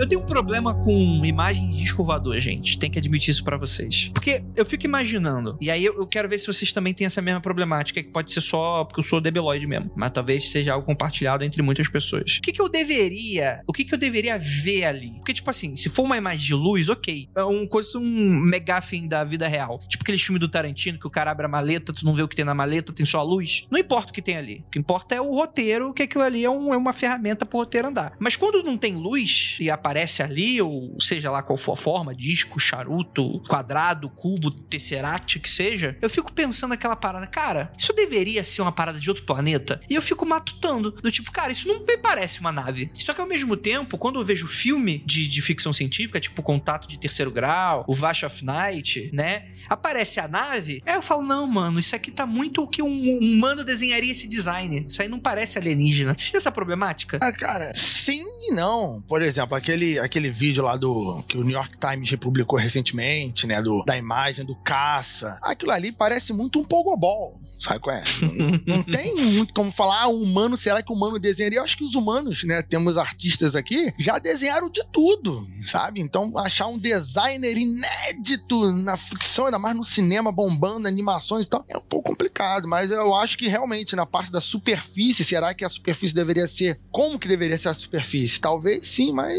Eu tenho um problema com imagens de disco voador, gente. Tem que admitir isso para vocês. Porque eu fico imaginando, e aí eu, quero ver se vocês também têm essa mesma problemática, que pode ser só porque eu sou debeloide mesmo, mas talvez seja algo compartilhado entre muitas pessoas. O que, que eu deveria, o que, que eu deveria ver ali? Porque, tipo assim, se for uma imagem de luz, ok. É um coisa, um megafim da vida real. Tipo aqueles filmes do Tarantino, que o cara abre a maleta, tu não vê o que tem na maleta, tem só a luz. Não importa o que tem ali. O que importa é o roteiro, que aquilo ali é, um, é uma ferramenta pro roteiro andar. Mas quando não tem luz e aparece ali, ou seja lá qual for a forma, disco, charuto, quadrado, cubo, tesseract, que seja, eu fico pensando naquela parada, cara, isso deveria ser uma parada de outro planeta? E eu fico matutando, do tipo, cara, isso não me parece uma nave. Só que ao mesmo tempo, quando eu vejo filme de, de ficção científica, tipo Contato de Terceiro Grau, o Vash of Night, né? Aparece a nave, aí eu falo, não, mano, isso aqui tá muito o que um, um humano desenharia esse design. Isso aí não parece alienígena. Vocês essa problemática? Ah, cara, sim e não. Por exemplo, aquele, aquele vídeo lá do que o New York Times republicou recentemente, né? Do, da imagem do caça. Aquilo ali parece muito um pogobol. Sabe qual é? não, não, tem muito como falar, ah, humano, será que o humano desenharia? Eu acho que os humanos, né? Temos artistas aqui, já desenharam de tudo, sabe? Então, achar um designer inédito na ficção, ainda mais no cinema, bombando, animações e tal, é um pouco complicado. Mas eu acho que realmente, na parte da superfície, será que a superfície deveria ser. Como que deveria ser a superfície? Talvez sim, mas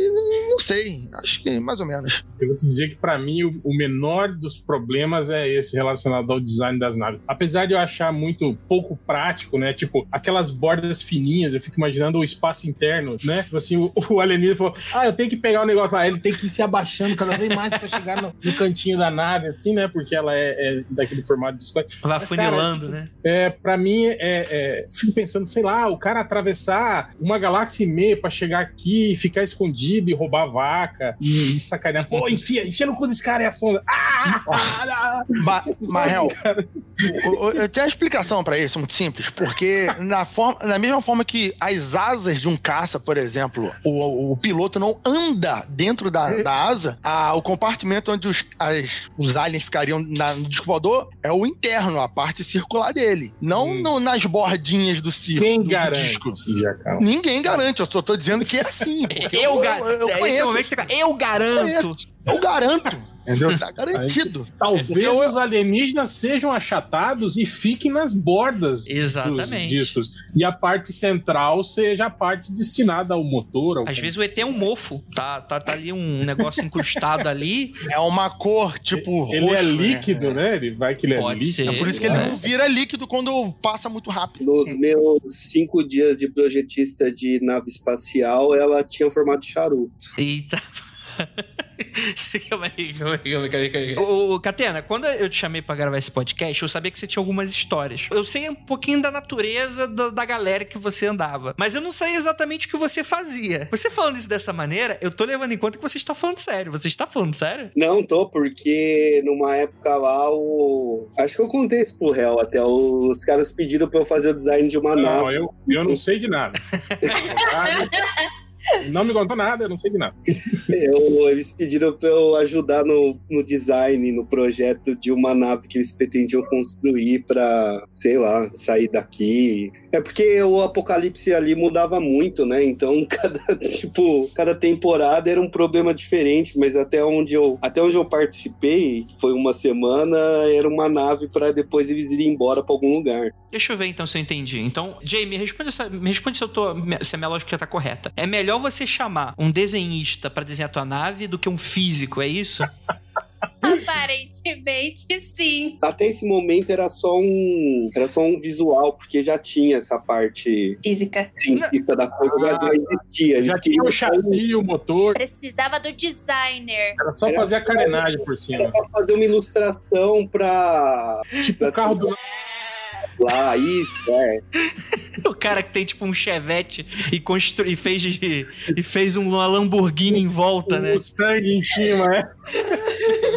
não sei. Acho que mais ou menos. Eu vou te dizer que, para mim, o, o menor dos problemas é esse relacionado ao design das naves. Apesar de eu achar muito pouco prático, né? Tipo, aquelas bordas fininhas, eu fico imaginando o espaço interno, né? Tipo assim, o, o alienígena falou: Ah, eu tenho que pegar o negócio lá, ele tem que ir se abaixando cada vez mais para chegar no, no, cantinho da nave, assim, né? Porque ela é, é daquele formato de squat. Vai funilando, tipo, né? É, pra mim, é, é, fico pensando, sei lá, o cara atravessar uma galáxia e meia pra chegar aqui, ficar escondido e roubar vaca e, e sacanear. Pô, enfia, enfia no cu desse cara e a sonda. Ah! ah, ah, ah. Marrel, eu tenho explicação para isso, muito simples. Porque na, forma, na mesma forma que as asas de um caça, por exemplo, o, o piloto não anda dentro da, da asa, a, o compartimento onde os, as, os aliens ficariam na, no disco voador é o interno, a parte circular dele. Não hum. no, nas bordinhas do circo. Quem do garante? Disco. Ninguém garante, eu só tô dizendo que é assim. Eu, eu, eu, eu, conheço. Eu garanto. Eu garanto. Entendeu? Tá garantido. Aí, talvez eu... os alienígenas sejam achatados e fiquem nas bordas Exatamente. dos discos. E a parte central seja a parte destinada ao motor. Ao... Às vezes o ET é um mofo. Tá, tá, tá ali um negócio incrustado ali. É uma cor, tipo. Ele é roxo, é líquido, né? né? Ele vai que ele é Pode é líquido. Ser, é por isso que ele não vira líquido quando passa muito rápido. Nos meus cinco dias de projetista de nave espacial, ela tinha um formato de charuto. Eita. calma aí, calma aí, calma aí, calma aí. Ô, Catena, quando eu te chamei pra gravar esse podcast, eu sabia que você tinha algumas histórias. Eu sei um pouquinho da natureza da, da galera que você andava, mas eu não sei exatamente o que você fazia. Você falando isso dessa maneira, eu tô levando em conta que você está falando sério. Você está falando sério? Não tô, porque numa época lá, o... acho que eu contei isso pro réu até. Os caras pediram pra eu fazer o design de uma não, nave. Não, eu, eu não sei de nada. Não me contou nada, eu não sei de nada. Eu, eles pediram para eu ajudar no, no design, no projeto de uma nave que eles pretendiam construir para, sei lá, sair daqui. É porque o apocalipse ali mudava muito, né? Então, cada, tipo, cada temporada era um problema diferente, mas até onde eu, até onde eu participei, foi uma semana, era uma nave para depois eles irem embora para algum lugar. Deixa eu ver então se eu entendi. Então, Jamie, responde, essa, me responde se, eu tô, se a minha lógica tá correta. É melhor você chamar um desenhista para desenhar a tua nave do que um físico, é isso? Aparentemente, sim. Até esse momento era só um, era só um visual, porque já tinha essa parte física, científica da coisa, ah, já existia. Já tinha o chassi, o motor. Precisava do designer. Era só era fazer a carenagem por cima. Era pra fazer uma ilustração pra. Tipo o carro do lá, isso, é. o cara que tem tipo um chevette e, constru... e, fez, e fez uma Lamborghini em volta, um né? Mustang em cima, é.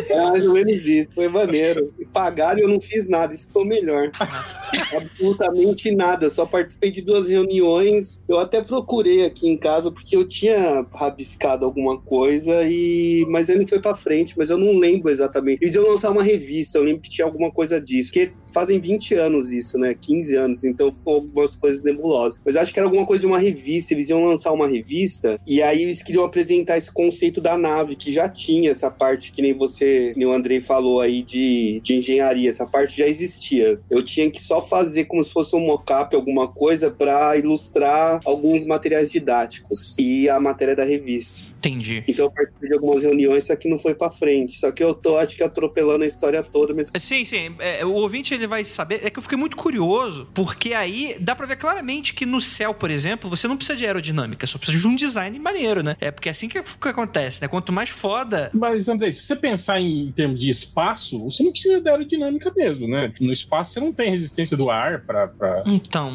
É mais ou menos isso, foi maneiro. E pagaram e eu não fiz nada, isso foi o melhor. Absolutamente nada, eu só participei de duas reuniões. Eu até procurei aqui em casa porque eu tinha rabiscado alguma coisa, e mas ele não foi pra frente, mas eu não lembro exatamente. Eles iam lançar uma revista, eu lembro que tinha alguma coisa disso. Porque fazem 20 anos isso, né? 15 anos, então ficou algumas coisas nebulosas. Mas acho que era alguma coisa de uma revista, eles iam lançar uma revista e aí eles queriam apresentar esse conceito da nave, que já tinha essa parte que nem você, nem o Andrei falou aí de, de engenharia, essa parte já existia. Eu tinha que só fazer como se fosse um mock-up, alguma coisa, para ilustrar alguns materiais didáticos e a matéria da revista. Entendi. Então eu participei de algumas reuniões, só que não foi pra frente. Só que eu tô, acho que, atropelando a história toda, mas Sim, sim. é, o ouvinte ele vai saber. É que eu fiquei muito curioso, porque aí dá pra ver claramente que no céu, por exemplo, você não precisa de aerodinâmica, só precisa de um design maneiro, né? É porque é assim que, que acontece, né? Quanto mais foda. Mas, André, se você pensar em termos de espaço, você não precisa da aerodinâmica mesmo, né? No espaço você não tem resistência do ar pra. pra... Então.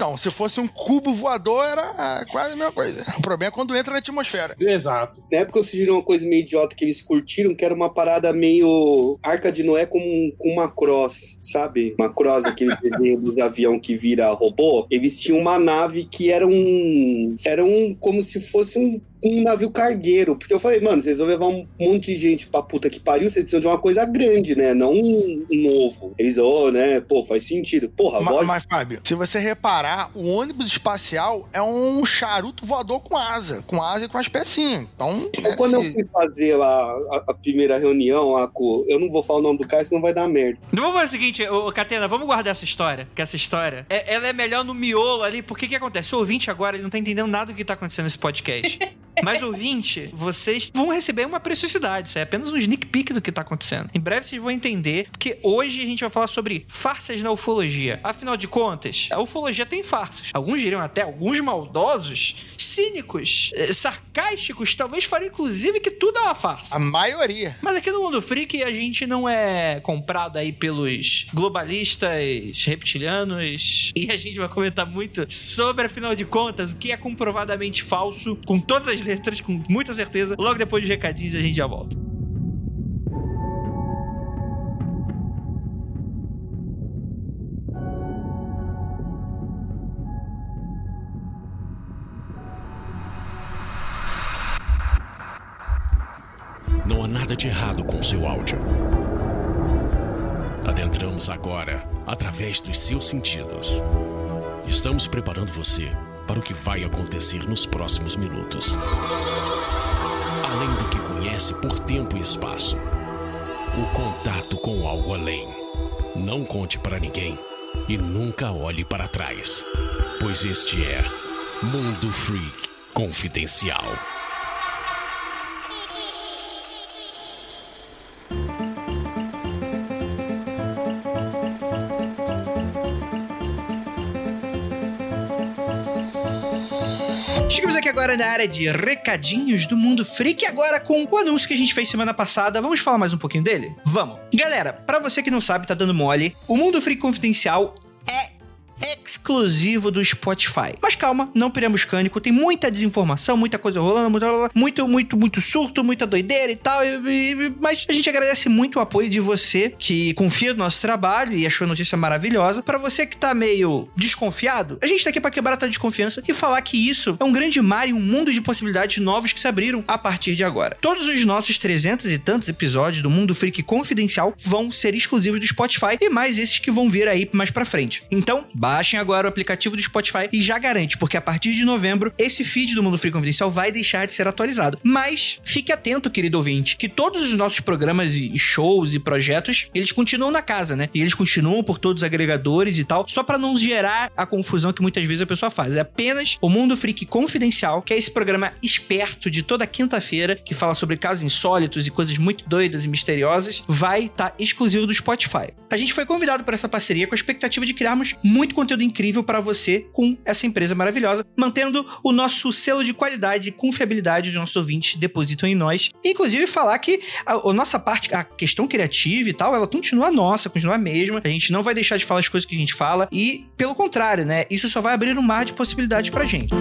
Então, se fosse um cubo voador, era quase a mesma coisa. O problema é quando entra na atmosfera. Exato. na época surgiram uma coisa meio idiota que eles curtiram, que era uma parada meio Arca de Noé com, com uma cross, sabe? Uma cross, aquele desenho dos avião que vira robô. Eles tinham uma nave que era um. Era um. como se fosse um um navio cargueiro, porque eu falei, mano, vocês vão levar um monte de gente pra puta que pariu, vocês precisam de uma coisa grande, né? Não um novo. Eles, oh, né? Pô, faz sentido. Porra, Ma- lógico. Mas, Fábio, se você reparar, o ônibus espacial é um charuto voador com asa. Com asa e com as pecinhas. Então. Então, é, quando eu se- fui fazer a, a, a primeira reunião lá com. Eu não vou falar o nome do cara, senão vai dar merda. Então vamos fazer o seguinte, ô, Catena, vamos guardar essa história. Que essa história, é- ela é melhor no miolo ali, porque o que acontece? O ouvinte agora, ele não tá entendendo nada do que tá acontecendo nesse podcast. Mas, ouvinte, vocês vão receber uma preciosidade. Isso é apenas um sneak peek do que tá acontecendo. Em breve vocês vão entender, porque hoje a gente vai falar sobre farsas na ufologia. Afinal de contas, a ufologia tem farsas. Alguns diriam até alguns maldosos, cínicos, eh, sarcásticos, talvez fariam inclusive que tudo é uma farsa. A maioria. Mas aqui no Mundo Freak a gente não é comprado aí pelos globalistas reptilianos e a gente vai comentar muito sobre, afinal de contas, o que é comprovadamente falso, com todas as letras, com muita certeza. Logo depois dos recadinhos a gente já volta. Não há nada de errado com seu áudio. Adentramos agora através dos seus sentidos. Estamos preparando você para o que vai acontecer nos próximos minutos. Além do que conhece por tempo e espaço, o contato com algo além. Não conte para ninguém e nunca olhe para trás, pois este é Mundo Freak Confidencial. Agora na área de recadinhos do Mundo Freak, agora com o anúncio que a gente fez semana passada. Vamos falar mais um pouquinho dele? Vamos. Galera, pra você que não sabe, tá dando mole, o Mundo Freak Confidencial é exclusivo do Spotify. Mas calma, não piramos cânico, tem muita desinformação, muita coisa rolando, muito, muito, muito, surto, muita doideira e tal. e- e- mas a gente agradece muito o apoio de você que confia no nosso trabalho e achou a notícia maravilhosa. Pra você que tá meio desconfiado, a gente tá aqui pra quebrar a tua desconfiança e falar que isso é um grande mar e um mundo de possibilidades novos que se abriram a partir de agora. Todos os nossos 300 e tantos episódios do Mundo Freak Confidencial vão ser exclusivos do Spotify e mais esses que vão vir aí mais pra frente. Então, baixem agora o aplicativo do Spotify e já garante, porque a partir de novembro, esse feed do Mundo Freak Confidencial vai deixar de ser atualizado. Mas fique atento, querido ouvinte, que todos os nossos programas e shows e projetos, eles continuam na casa, né? E eles continuam por todos os agregadores e tal, só pra não gerar a confusão que muitas vezes a pessoa faz. É apenas o Mundo Freak Confidencial, que é esse programa esperto de toda quinta-feira, que fala sobre casos insólitos e coisas muito doidas e misteriosas, vai estar exclusivo do Spotify. A gente foi convidado por essa parceria com a expectativa de criarmos muito conteúdo incrível para você com essa empresa maravilhosa, mantendo o nosso selo de qualidade e confiabilidade dos nossos ouvintes depositam em nós. Inclusive falar que a, a nossa parte, a questão criativa e tal, ela continua nossa, continua a mesma. A gente não vai deixar de falar as coisas que a gente fala e, pelo contrário, né? Isso só vai abrir um mar de possibilidades pra gente.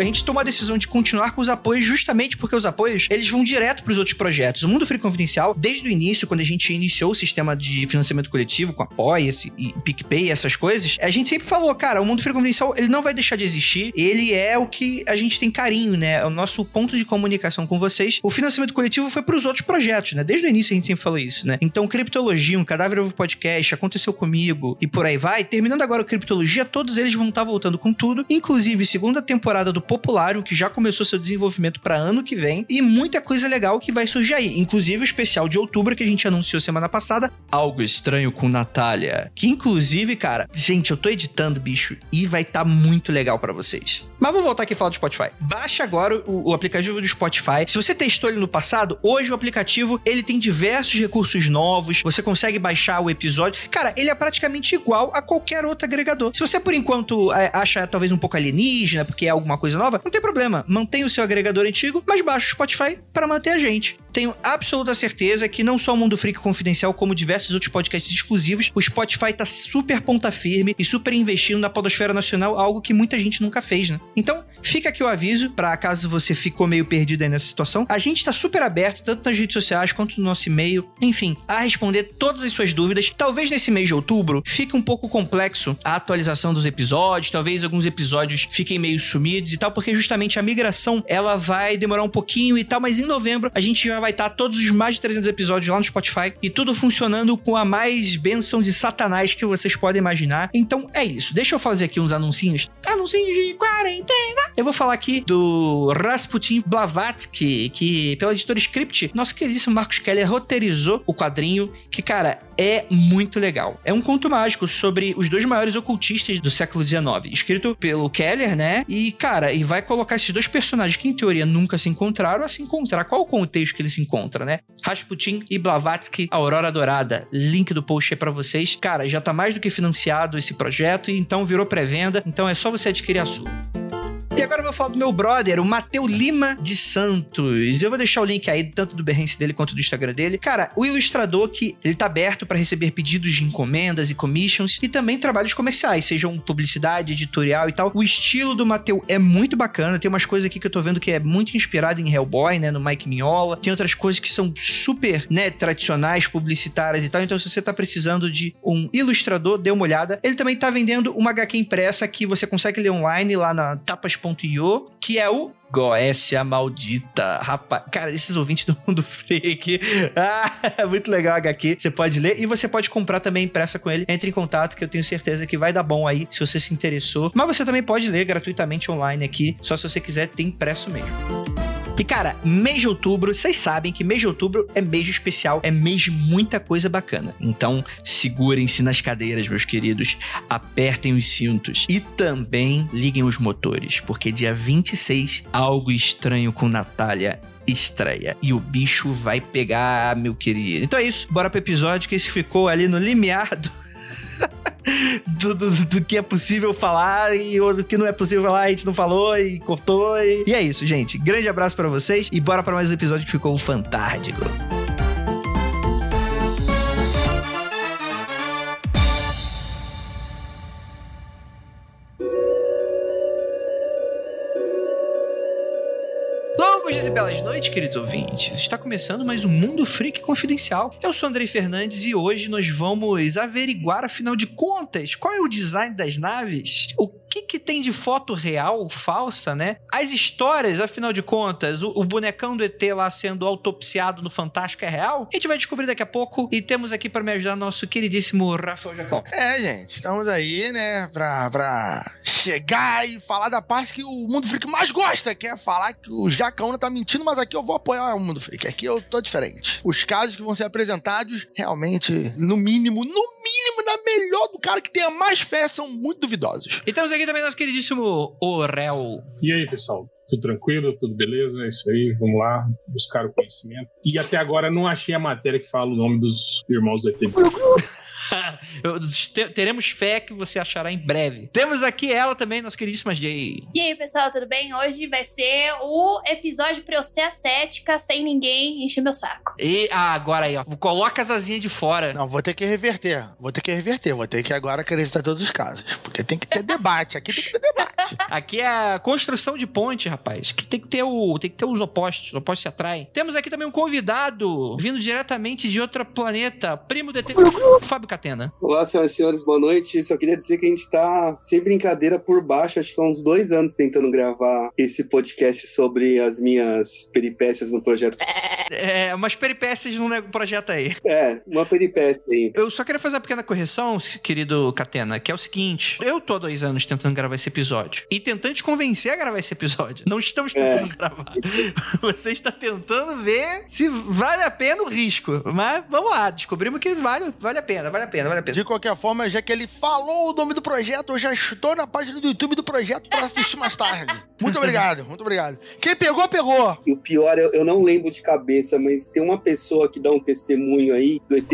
A gente tomou a decisão de continuar com os apoios justamente porque os apoios, eles vão direto para os outros projetos. O Mundo Free Confidencial, desde o início, quando a gente iniciou o sistema de financiamento coletivo com Apoia-se e PicPay, essas coisas, a gente sempre falou, cara, o Mundo Free Confidencial, ele não vai deixar de existir, ele é o que a gente tem carinho, né? É o nosso ponto de comunicação com vocês. O financiamento coletivo foi para os outros projetos, né? Desde o início a gente sempre falou isso, né? Então, Criptologia, um Cadáver Ovo Podcast, Aconteceu Comigo e por aí vai. Terminando agora o Criptologia, todos eles vão estar voltando com tudo, inclusive segunda temporada do Populário, que já começou seu desenvolvimento para ano que vem, e muita coisa legal que vai surgir aí, inclusive o especial de outubro que a gente anunciou semana passada, Algo Estranho com Natália, que inclusive, cara, gente, eu tô editando, bicho, e vai estar tá muito legal para vocês. Mas vou voltar aqui e falar do Spotify. Baixa agora o, o, aplicativo do Spotify. Se você testou ele no passado, hoje o aplicativo ele tem diversos recursos novos. Você consegue baixar o episódio. Cara, ele é praticamente igual a qualquer outro agregador. Se você por enquanto é, acha talvez um pouco alienígena, porque é alguma coisa nova, não tem problema. Mantenha o seu agregador antigo, mas baixa o Spotify para manter a gente. Tenho absoluta certeza que não só o Mundo Freak Confidencial, como diversos outros podcasts exclusivos, o Spotify tá super ponta firme e super investindo na podosfera nacional, algo que muita gente nunca fez, né? Então, fica aqui o aviso, para caso você ficou meio perdido aí nessa situação. A gente tá super aberto, tanto nas redes sociais quanto no nosso e-mail, enfim, a responder todas as suas dúvidas. Talvez nesse mês de outubro fique um pouco complexo a atualização dos episódios, talvez alguns episódios fiquem meio sumidos e tal, porque justamente a migração ela vai demorar um pouquinho e tal, mas em novembro a gente já vai estar todos os mais de 300 episódios lá no Spotify e tudo funcionando com a mais benção de satanás que vocês podem imaginar. Então é isso. Deixa eu fazer aqui uns anuncinhos. Anuncinhos de quarentena. Eu vou falar aqui do Rasputin Blavatsky, que pela editora Script, nosso queridíssimo Marcos Keller roteirizou o quadrinho, que, cara, é muito legal. É um conto mágico sobre os dois maiores ocultistas do século XIX, escrito pelo Keller, né? E, cara, e vai colocar esses dois personagens que, em teoria, nunca se encontraram a se encontrar. Qual o contexto que eles se encontram, né? Rasputin e Blavatsky, Aurora Dourada. Link do post é pra vocês. Cara, já tá mais do que financiado esse projeto, então virou pré-venda, então é só você adquirir a sua. E agora eu vou falar do meu brother, o Mateu Lima de Santos. Eu vou deixar o link aí, tanto do Behance dele quanto do Instagram dele. Cara, o ilustrador que ele tá aberto para receber pedidos de encomendas e commissions e também trabalhos comerciais, sejam publicidade, editorial e tal. O estilo do Mateu é muito bacana. Tem umas coisas aqui que eu tô vendo que é muito inspirado em Hellboy, né? No Mike Mignola. Tem outras coisas que são super, né? Tradicionais, publicitárias e tal. Então, se você tá precisando de um ilustrador, dê uma olhada. Ele também tá vendendo uma HQ impressa que você consegue ler online lá na tapas Que é o Goécia Maldita. Rapaz, cara, esses ouvintes do Mundo Freak. Ah, muito legal HQ. Você pode ler e você pode comprar também impressa com ele. Entre em contato que eu tenho certeza que vai dar bom aí se você se interessou. Mas você também pode ler gratuitamente online aqui, só se você quiser ter impresso mesmo. E cara, mês de outubro, vocês sabem que mês de outubro é mês especial, é mês de muita coisa bacana. Então, segurem-se nas cadeiras, meus queridos, apertem os cintos e também liguem os motores, porque dia 26, algo estranho com Natália estreia. E o bicho vai pegar, meu querido. Então é isso, bora pro episódio que esse ficou ali no limiar do do, do, do, que é possível falar e ou do que não é possível falar, a gente não falou e cortou. E, e é isso, gente. Grande abraço para vocês e bora para mais um episódio que ficou fantástico. Longos dias e belas noites, queridos ouvintes. Está começando mais um Mundo Freak Confidencial. Eu sou Andrei Fernandes e hoje nós vamos averiguar, afinal de contas, qual é o design das naves, o que, que tem de foto real, falsa, né? As histórias, afinal de contas, o, o, bonecão do ET lá sendo autopsiado no Fantástico é real? A gente vai descobrir daqui a pouco e temos aqui para me ajudar nosso queridíssimo Rafael Jacão. É, gente, estamos aí, né, pra, pra chegar e falar da parte que o Mundo Freak mais gosta, que é falar que o Jacão tá mentindo, mas aqui eu vou apoiar o Mundo Freak. Aqui eu tô diferente. Os casos que vão ser apresentados, realmente, no mínimo, no mínimo, na melhor do cara que tenha mais fé, são muito duvidosos. E temos aqui também nosso queridíssimo Orel. E aí, pessoal? Tudo tranquilo? Tudo beleza? É isso aí, vamos lá, buscar o conhecimento. E até agora não achei a matéria que fala o nome dos irmãos do ET. Teremos fé que você achará em breve. Temos aqui ela também, nossa queridíssima Jay. E aí, pessoal, tudo bem? Hoje vai ser o episódio pra eu ser ascética sem ninguém encher meu saco. E ah, agora aí, ó. Coloca as asinhas de fora. Não, vou ter que reverter. Vou ter que reverter. Vou ter que agora acreditar em todos os casos. Porque tem que ter debate. Aqui tem que ter debate. Aqui é a construção de ponte, rapaz. Que tem que ter o, tem que ter os opostos. Os opostos se atraem. Temos aqui também um convidado vindo diretamente de outro planeta, primo ET, Fábio Catena. Olá, senhoras e senhores, boa noite. Só queria dizer que a gente tá, sem brincadeira, por baixo, acho que há uns dois anos tentando gravar esse podcast sobre as minhas peripécias no projeto. É, umas peripécias ne- projeto aí. É, uma peripécia aí. Eu só queria fazer uma pequena correção, querido Catena, que é o seguinte: eu tô há dois anos tentando gravar esse episódio e tentando te convencer a gravar esse episódio. Não estamos tentando gravar. Você está tentando ver se vale a pena o risco. Mas vamos lá, descobrimos que vale, vale a pena, vale a pena, vale a pena. De qualquer forma, já que ele falou o nome do projeto, eu já estou na página do YouTube do projeto para assistir mais tarde. Muito obrigado, muito obrigado. Quem pegou, pegou. E o pior, eu, eu não lembro de cabeça, mas tem uma pessoa que dá um testemunho aí do ET,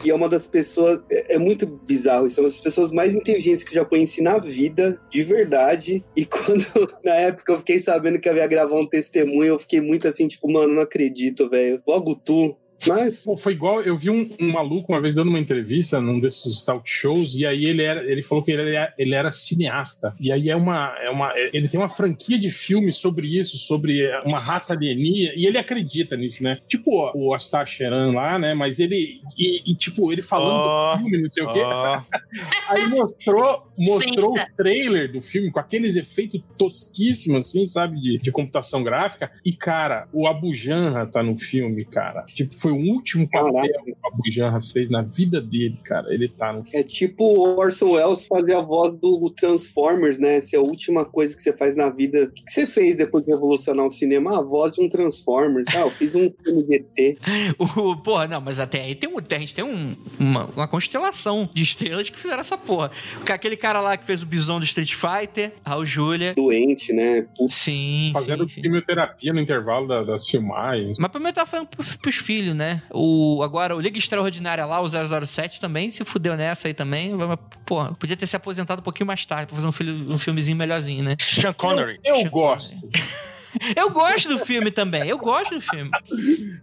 que é uma das pessoas. É, é muito bizarro, isso é uma das pessoas mais inteligentes que eu já conheci na vida, de verdade. E quando, na época, eu fiquei sabendo que havia gravar um testemunho, eu fiquei muito assim, tipo, mano, não acredito, velho. Logo tu. Mas. Pô, foi igual, eu vi um, um maluco uma vez dando uma entrevista num desses talk shows, e aí ele, era, ele falou que ele era, ele era cineasta. E aí é uma, é uma. Ele tem uma franquia de filmes sobre isso, sobre uma raça alienígena, e ele acredita nisso, né? Tipo o Astar Sheran lá, né? Mas ele. E, e, tipo, ele falando Ó, do filme, não sei o quê. Aí mostrou, mostrou Sensa. o trailer do filme com aqueles efeitos tosquíssimos, assim, sabe? De, de computação gráfica. E, cara, o Abu Janra tá no filme, cara. Tipo, foi o último papel que o Abu fez na vida dele, cara. Ele tá no É tipo o Orson Welles fazer a voz do Transformers, né? Se é a última coisa que você faz na vida. O que você fez depois de revolucionar o cinema? A voz de um Transformers. Ah, eu fiz um filme de ET. O, porra, não, mas até aí tem um, a gente tem um- uma, uma constelação de estrelas que fizeram essa porra. Aquele cara lá que fez o bisão do Street Fighter, Raul Júlia. Doente, né? Putz. Sim, fazendo sim, sim. quimioterapia no intervalo da- das filmagens. Mas primeiro tava falando pros, pros filhos, né? O, agora, o Liga Extraordinária lá, o 007 também, se fudeu nessa aí também. Mas, Porra, podia ter se aposentado um pouquinho mais tarde pra fazer um, filho, um filmezinho melhorzinho, né? Sean Connery. Eu eu gosto. Eu gosto do filme também, eu gosto do filme.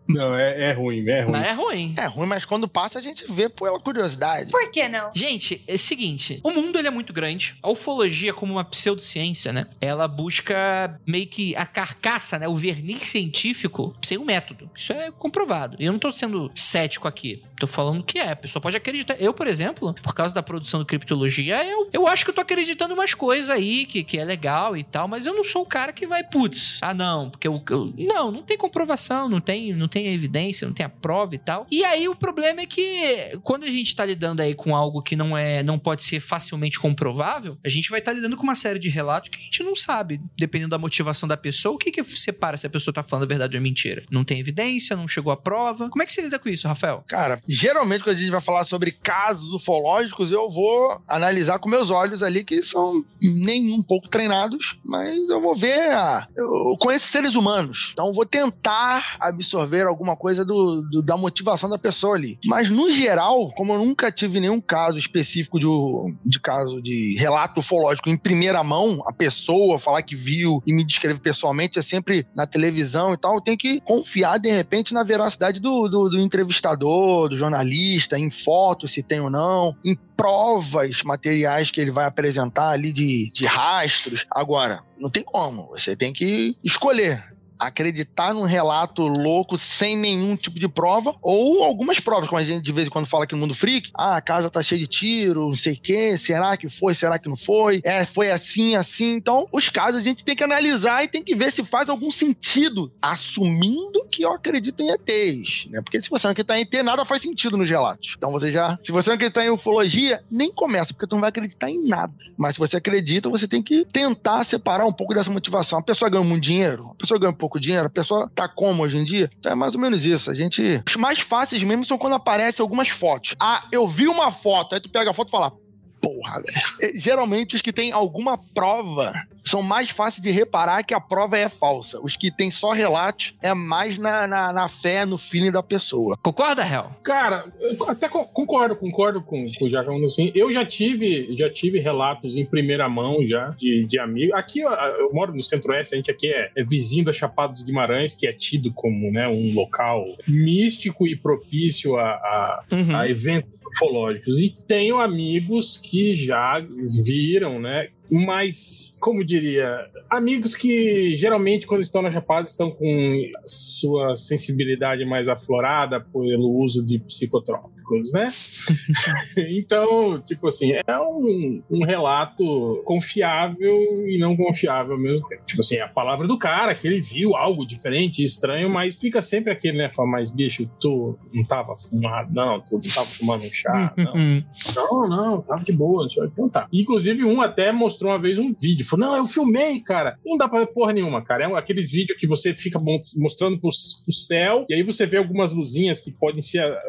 Não, é, é ruim, é ruim. Mas é ruim. É ruim, mas quando passa a gente vê pela curiosidade. Por que não? Gente, é o seguinte, o mundo ele é muito grande. A ufologia como uma pseudociência, né? Ela busca meio que a carcaça, né? O verniz científico sem um método. Isso é comprovado. E eu não tô sendo cético aqui. Tô falando que é. A pessoa pode acreditar. Eu, por exemplo, por causa da produção do criptologia, eu, eu acho que eu tô acreditando umas coisas aí que, que é legal e tal, mas eu não sou o cara que vai, putz, ah, não, porque eu, eu- Não, não tem comprovação, não tem, não tem evidência, não tem a prova e tal. E aí o problema é que quando a gente tá lidando aí com algo que não é, não pode ser facilmente comprovável, a gente vai estar lidando com uma série de relatos que a gente não sabe, dependendo da motivação da pessoa, o que que separa se a pessoa tá falando a verdade ou mentira. Não tem evidência, não chegou a prova. Como é que você lida com isso, Rafael? Cara, geralmente quando a gente vai falar sobre casos ufológicos, eu vou analisar com meus olhos ali, que são nem um pouco treinados, mas eu vou ver. a- Eu conheço seres humanos, então vou tentar absorver alguma coisa do, do- da motivação da pessoa ali. Mas no geral, como eu nunca tive nenhum caso específico de, de caso de relato ufológico em primeira mão, a pessoa falar que viu e me descreve pessoalmente, é sempre na televisão e tal, eu tenho que confiar de repente na veracidade do, do, do entrevistador, do jornalista, em fotos, se tem ou não, em provas materiais que ele vai apresentar ali de, de rastros. Agora, não tem como, você tem que escolher acreditar num relato louco sem nenhum tipo de prova, ou algumas provas, como a gente de vez em quando fala aqui no Mundo Freak, ah, a casa tá cheia de tiro, não sei o quê, será que foi, será que não foi, é, foi assim, assim, então os casos a gente tem que analisar e tem que ver se faz algum sentido, assumindo que eu acredito em ETs, né, porque se você não acreditar em ET, nada faz sentido nos relatos, então você já, se você não acreditar em ufologia, nem começa, porque tu não vai acreditar em nada, mas se você acredita, você tem que tentar separar um pouco dessa motivação, a pessoa ganha muito dinheiro, a pessoa ganha pouco dinheiro, a pessoa tá como hoje em dia? Então é mais ou menos isso. A gente. Os mais fáceis mesmo são quando aparecem algumas fotos. Ah, eu vi uma foto, aí tu pega a foto e fala. Porra, velho. E, Geralmente os que têm alguma prova são mais fáceis de reparar que a prova é falsa. Os que têm só relatos é mais na, na, na fé, no feeling da pessoa. Concorda, Hel? Cara, eu até co- concordo, concordo com, com o Jacão assim. Eu já tive, já tive relatos em primeira mão já de, de amigos. Aqui eu, eu moro no Centro-Oeste, a gente aqui é, é vizinho da Chapada dos Guimarães, que é tido como né, um local místico e propício a, a, Uhum. a eventos ufológicos. E tenho amigos que já viram, né? Mas, como diria, amigos que geralmente, quando estão na Chapada, estão com sua sensibilidade mais aflorada pelo uso de psicotrópicos, né? então, tipo assim, é um, um relato confiável e não confiável ao mesmo tempo. Tipo assim, é a palavra do cara, que ele viu algo diferente, estranho, mas fica sempre aquele, né? Fala, mas bicho, tu não tava fumado, não, tu não tava fumando um chá, não. Não, não, tava de boa. Então tá. Inclusive, um até mostrou uma vez um vídeo. Falou: Não, eu filmei, cara. Não dá pra ver porra nenhuma, cara. É um- aqueles vídeos que você fica mostrando pro, pro céu, e aí você vê algumas luzinhas que podem ser a-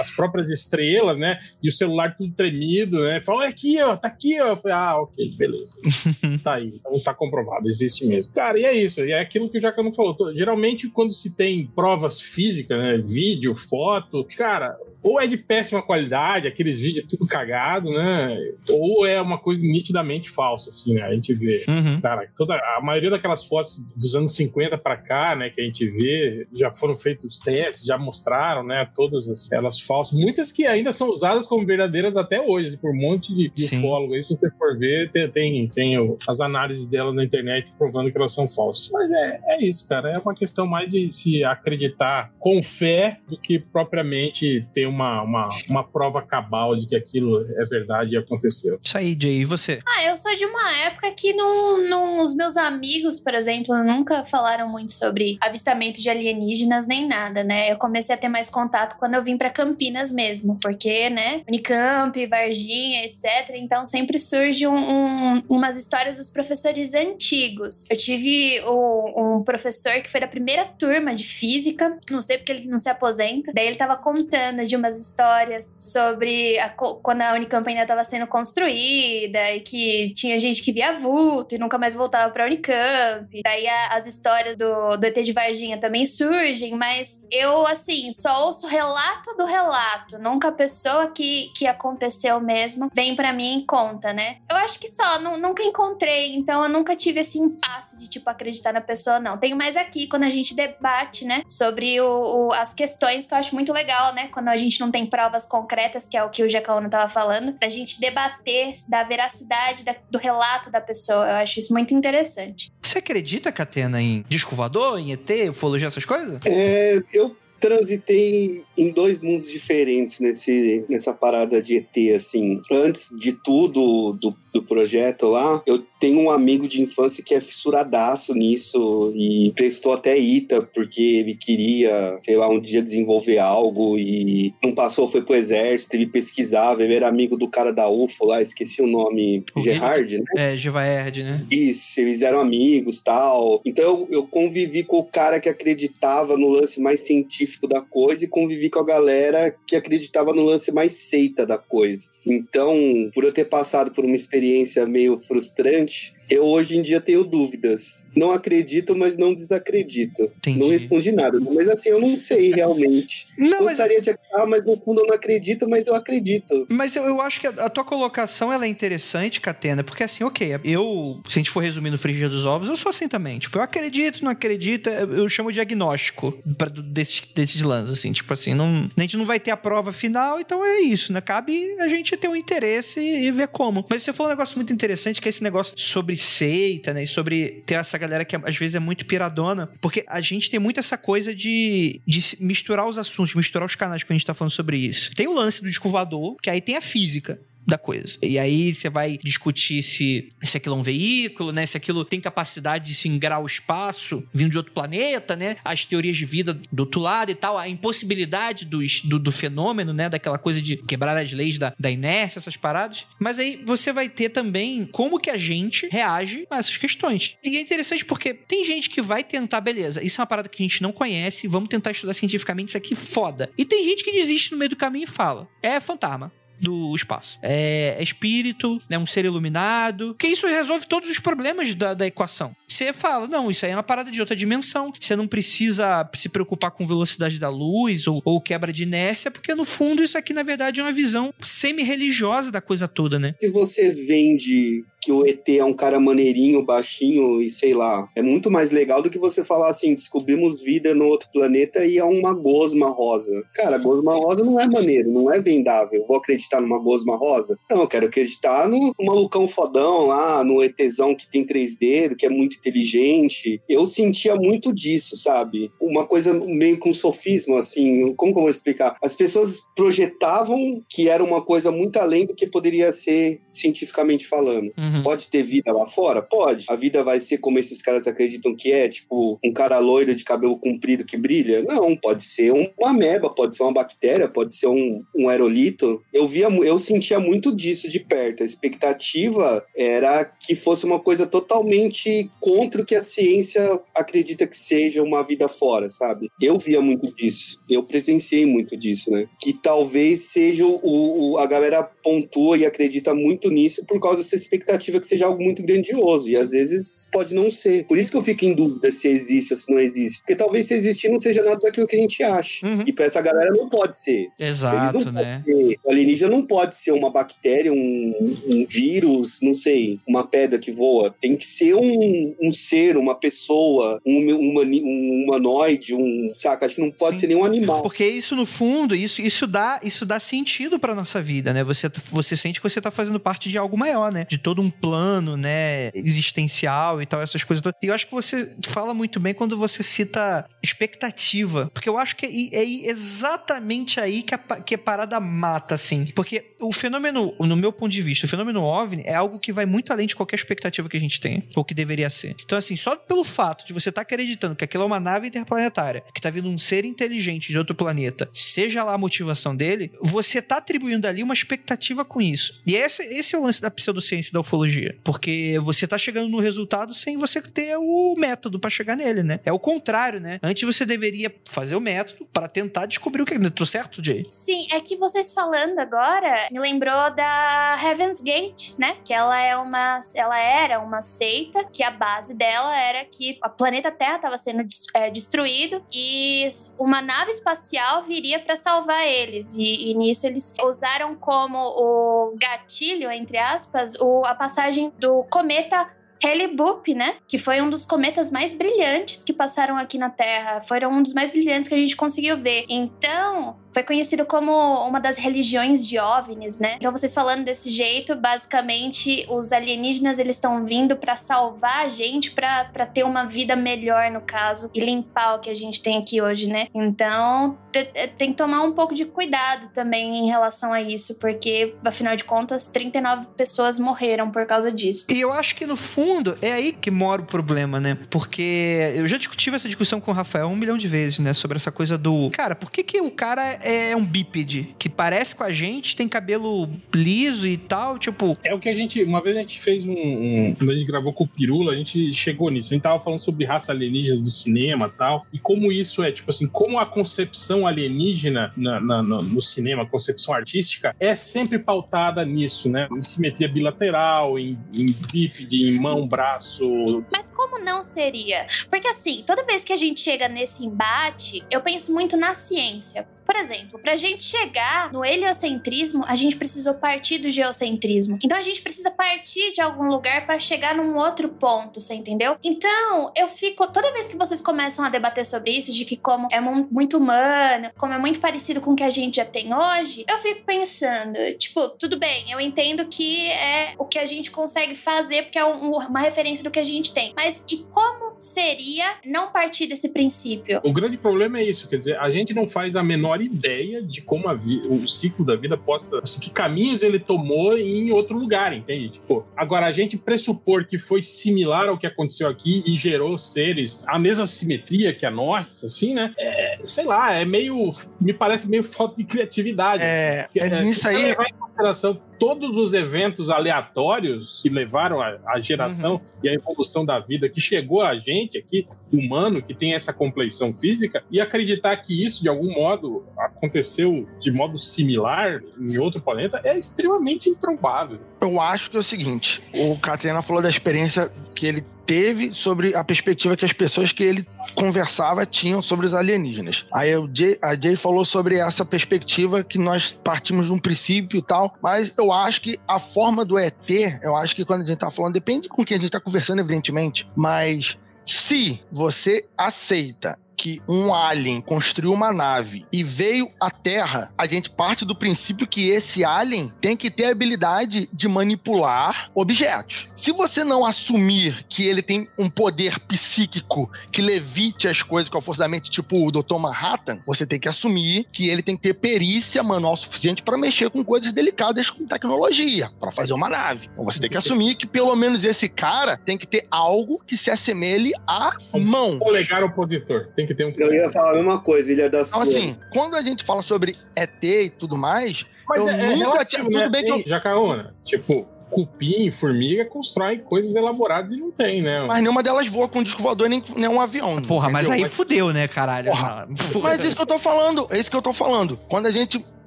as próprias estrelas, né? E o celular tudo tremido, né? Fala: "Olha aqui, ó, tá aqui, ó. Eu falei, ah, ok, beleza. tá aí. Então tá comprovado, existe mesmo. Cara, e é isso. E é aquilo que o Jacano falou. Geralmente, quando se tem provas físicas, né? Vídeo, foto, cara, ou é de péssima qualidade, aqueles vídeos tudo cagado, né? Ou é uma coisa nitidamente falsa, assim, né? A gente vê. Uhum. Cara, toda, a maioria daquelas fotos dos anos 50 pra cá, né, que a gente vê, já foram feitos testes, já mostraram, né, todas as- elas falsas. Muitas que ainda são usadas como verdadeiras até hoje, por um monte de, de ufólogo. Aí, se você for ver, tem, tem, tem as análises dela na internet provando que elas são falsas. Mas é, é isso, cara. É uma questão mais de se acreditar com fé do que propriamente ter uma, uma, uma prova cabal de que aquilo é verdade e aconteceu. Isso aí, Jay. E você? Ah, eu sou de uma época que não, não, os meus amigos, por exemplo, nunca falaram muito sobre avistamento de alienígenas nem nada, né? Eu comecei a ter mais contato quando eu vim pra Campinas mesmo, porque, né, Unicamp, Varginha, etc. Então sempre surge um, um- umas histórias dos professores antigos. Eu tive o- um professor que foi da primeira turma de física, não sei porque ele não se aposenta. Daí ele tava contando de histórias sobre a quando a Unicamp ainda estava sendo construída e que tinha gente que via vulto e nunca mais voltava pra Unicamp. Daí a- as histórias do, do ET de Varginha também surgem, mas eu, assim, só ouço relato do relato. Nunca a pessoa que, que aconteceu mesmo vem pra mim e conta, né? Eu acho que só, nu- nunca encontrei, então eu nunca tive esse impasse de, tipo, acreditar na pessoa, não. Tenho mais aqui quando a gente debate, né, sobre o, o- as questões que eu acho muito legal, né, quando a gente não tem provas concretas, que é o que o Jacaúna tava falando, da gente debater da veracidade da- do relato da pessoa. Eu acho isso muito interessante. Você acredita, Catena, em disco voador, em ET, ufologia, essas coisas? É, eu transitei em dois mundos diferentes nesse, nessa parada de ET, assim. Antes de tudo, do, do projeto lá, eu tenho um amigo de infância que é fissuradaço nisso e prestou até ITA porque ele queria, sei lá, um dia desenvolver algo e não passou, foi pro exército, ele pesquisava, ele era amigo do cara da UFO lá, esqueci o nome, O Gerard, né? É, Givaerd, né? Isso, eles eram amigos tal. Então eu convivi com o cara que acreditava no lance mais científico da coisa e convivi com a galera que acreditava no lance mais seita da coisa. Então, por eu ter passado por uma experiência meio frustrante, eu hoje em dia tenho dúvidas. Não acredito, mas não desacredito. Entendi. Não respondi nada. Mas assim, eu não sei realmente. Não, mas, Gostaria de acreditar, mas no fundo eu não acredito, mas eu acredito. mas eu, eu acho que a, a tua colocação ela é interessante, Catena, porque assim, ok, eu, se a gente for resumir no frigir dos ovos, eu sou assim também. Tipo, eu acredito, não acredito, eu, eu chamo de agnóstico pra, desses, desses lances, assim. Tipo assim, não, a gente não vai ter a prova final, então é isso, né? Cabe a gente ter um interesse e ver como. Mas você falou um negócio muito interessante, que é esse negócio sobre seita, né? E sobre ter essa galera que às vezes é muito piradona. Porque a gente tem muito essa coisa de, de misturar os assuntos, misturar os canais quando a gente tá falando sobre isso. Tem o lance do disco voador, que aí tem a física da coisa. E aí você vai discutir se, se aquilo é um veículo, né? Se aquilo tem capacidade de se ingrar o espaço vindo de outro planeta, né? As teorias de vida do outro lado e tal, a impossibilidade do, do fenômeno, né? Daquela coisa de quebrar as leis da, da inércia, essas paradas. Mas aí você vai ter também como que a gente reage a essas questões. E é interessante porque tem gente que vai tentar, beleza, isso é uma parada que a gente não conhece, vamos tentar estudar cientificamente isso aqui foda. E tem gente que desiste no meio do caminho e fala, é fantasma. Do espaço. É, é espírito, é um ser iluminado, que isso resolve todos os problemas da, da equação. Você fala, não, isso aí é uma parada de outra dimensão, você não precisa se preocupar com velocidade da luz ou, ou quebra de inércia, porque no fundo isso aqui, na verdade, é uma visão semi-religiosa da coisa toda, né? Se você vende que o ET é um cara maneirinho, baixinho e sei lá. É muito mais legal do que você falar assim: descobrimos vida no outro planeta e é uma gosma rosa. Cara, gosma rosa não é maneiro, não é vendável. Vou acreditar numa gosma rosa? Não, eu quero acreditar no malucão fodão lá, no ETzão que tem três dedos, que é muito inteligente. Eu sentia muito disso, sabe? Uma coisa meio com sofismo, assim. Como que eu vou explicar? As pessoas projetavam que era uma coisa muito além do que poderia ser cientificamente falando. Uhum. Pode ter vida lá fora? Pode. A vida vai ser como esses caras acreditam que é, tipo, um cara loiro de cabelo comprido que brilha? Não, pode ser uma ameba, pode ser uma bactéria, pode ser um, um aerolito. Eu via, eu sentia muito disso de perto. A expectativa era que fosse uma coisa totalmente contra o que a ciência acredita que seja uma vida fora, sabe? Eu via muito disso. Eu presenciei muito disso, né? Que talvez seja o, o a galera pontua e acredita muito nisso por causa dessa expectativa expectativa que seja algo muito grandioso, e às vezes pode não ser. Por isso que eu fico em dúvida se existe ou se não existe. Porque talvez se existir não seja nada daquilo que a gente acha. Uhum. E pra essa galera não pode ser. Exato, né? ser. O alienígena não pode ser uma bactéria, um, um vírus, não sei, uma pedra que voa. Tem que ser um, um ser, uma pessoa, um, humani- um humanoide, um. Saca? Acho que não pode Sim. ser nenhum animal. Porque isso, no fundo, isso, isso, dá, isso dá sentido pra nossa vida, né? Você, você sente que você tá fazendo parte de algo maior, né? De todo um plano, né? Existencial e tal, essas coisas. E eu acho que você fala muito bem quando você cita expectativa. Porque eu acho que é, é exatamente aí que a, que a parada mata, assim. Porque o fenômeno, no meu ponto de vista, o fenômeno OVNI é algo que vai muito além de qualquer expectativa que a gente tenha, ou que deveria ser. Então, assim, só pelo fato de você estar acreditando que aquilo é uma nave interplanetária, que tá vindo um ser inteligente de outro planeta, seja lá a motivação dele, você tá atribuindo ali uma expectativa com isso. E esse, esse é o lance da pseudociência da ufologia. Porque você tá chegando no resultado sem você ter o método pra chegar nele, né? É o contrário, né? Antes você deveria fazer o método pra tentar descobrir o que é. Tô certo, Jay? Sim, é que vocês falando agora me lembrou da Heaven's Gate, né? Que ela é uma, ela era uma seita que a base dela era que o planeta Terra estava sendo é, destruído e uma nave espacial viria para salvar eles. E, e nisso eles usaram como o gatilho, entre aspas, o, a passagem do cometa Hale-Bopp, né? Que foi um dos cometas mais brilhantes que passaram aqui na Terra. Foram um dos mais brilhantes que a gente conseguiu ver. Então, foi conhecido como uma das religiões de OVNIs, né? Então, vocês falando desse jeito, basicamente, os alienígenas eles estão vindo pra salvar a gente, pra ter uma vida melhor, no caso, e limpar o que a gente tem aqui hoje, né? Então, te- te- tem que tomar um pouco de cuidado também em relação a isso, porque, afinal de contas, 39 pessoas morreram por causa disso. E eu acho que no fundo é aí que mora o problema, né? Porque eu já discuti essa discussão com o Rafael um milhão de vezes, né? Sobre essa coisa do. Cara, por que, que o cara é um bípede? Que parece com a gente, tem cabelo liso e tal, tipo. É o que a gente. Uma vez a gente fez um. um- quando a gente gravou com o Pirula, a gente chegou nisso. A gente tava falando sobre raça alienígenas do cinema e tal. E como isso é, tipo assim, como a concepção alienígena na- na- na- no cinema, a concepção artística, é sempre pautada nisso, né? Em simetria bilateral, em, em bípede, em mão, braço. Mas como não seria? Porque assim, toda vez que a gente chega nesse embate, eu penso muito na ciência. Por exemplo, pra gente chegar no heliocentrismo, a gente precisou partir do geocentrismo. Então a gente precisa partir de algum lugar pra chegar num outro ponto, você entendeu? Então, eu fico toda vez que vocês começam a debater sobre isso, de que como é mu- muito humano, como é muito parecido com o que a gente já tem hoje, eu fico pensando, tipo, tudo bem, eu entendo que é o que a gente consegue fazer porque é um- uma referência do que a gente tem. Mas e como seria não partir desse princípio? O grande problema é isso, quer dizer, a gente não faz a menor ideia de como a vi- o ciclo da vida possa. assim, que caminhos ele tomou em outro lugar, entende? Tipo, agora, a gente pressupor que foi similar ao que aconteceu aqui e gerou seres a mesma simetria que a nossa, assim, né? É, sei lá, é meio. Me parece meio falta de criatividade. É, Porque, é é, nisso aí- levar em consideração todos os eventos aleatórios que levaram a geração e a evolução da vida que chegou a gente aqui, humano, que tem essa compleição física, e acreditar que isso, de algum modo, aconteceu de modo similar em outro planeta é extremamente improvável. Eu acho que é o seguinte: o Catena falou da experiência que ele teve sobre a perspectiva que as pessoas que ele conversava tinham sobre os alienígenas. Aí Jay, a Jay falou sobre essa perspectiva que nós partimos de um princípio e tal, mas eu acho que a forma do ET, eu acho que quando a gente tá falando, depende com quem a gente tá conversando, evidentemente, mas se você aceita que um alien construiu uma nave e veio à Terra, a gente parte do princípio que esse alien tem que ter a habilidade de manipular objetos. Se você não assumir que ele tem um poder psíquico que levite as coisas com a força da mente, tipo o Dr. Manhattan, você tem que assumir que ele tem que ter perícia manual suficiente para mexer com coisas delicadas com tecnologia, para fazer uma nave. Então você tem que assumir que pelo menos esse cara tem que ter algo que se assemelhe à mão. Polegar opositor. Tem que ter um. Eu ia falar a mesma coisa, Ilha da Então, Sua. assim, quando a gente fala sobre ET e tudo mais, Mas eu é, é nunca relativo, tinha. né? Tudo bem que eu. Tem- Jacaúna, tipo, cupim, formiga constroem coisas elaboradas e não tem, né? Mas nenhuma delas voa com um disco voador nem, nem um avião. Porra, mas entendeu? aí fudeu, né, caralho? Porra. Não. Mas é isso que eu tô falando, é isso que eu tô falando. Quando a gente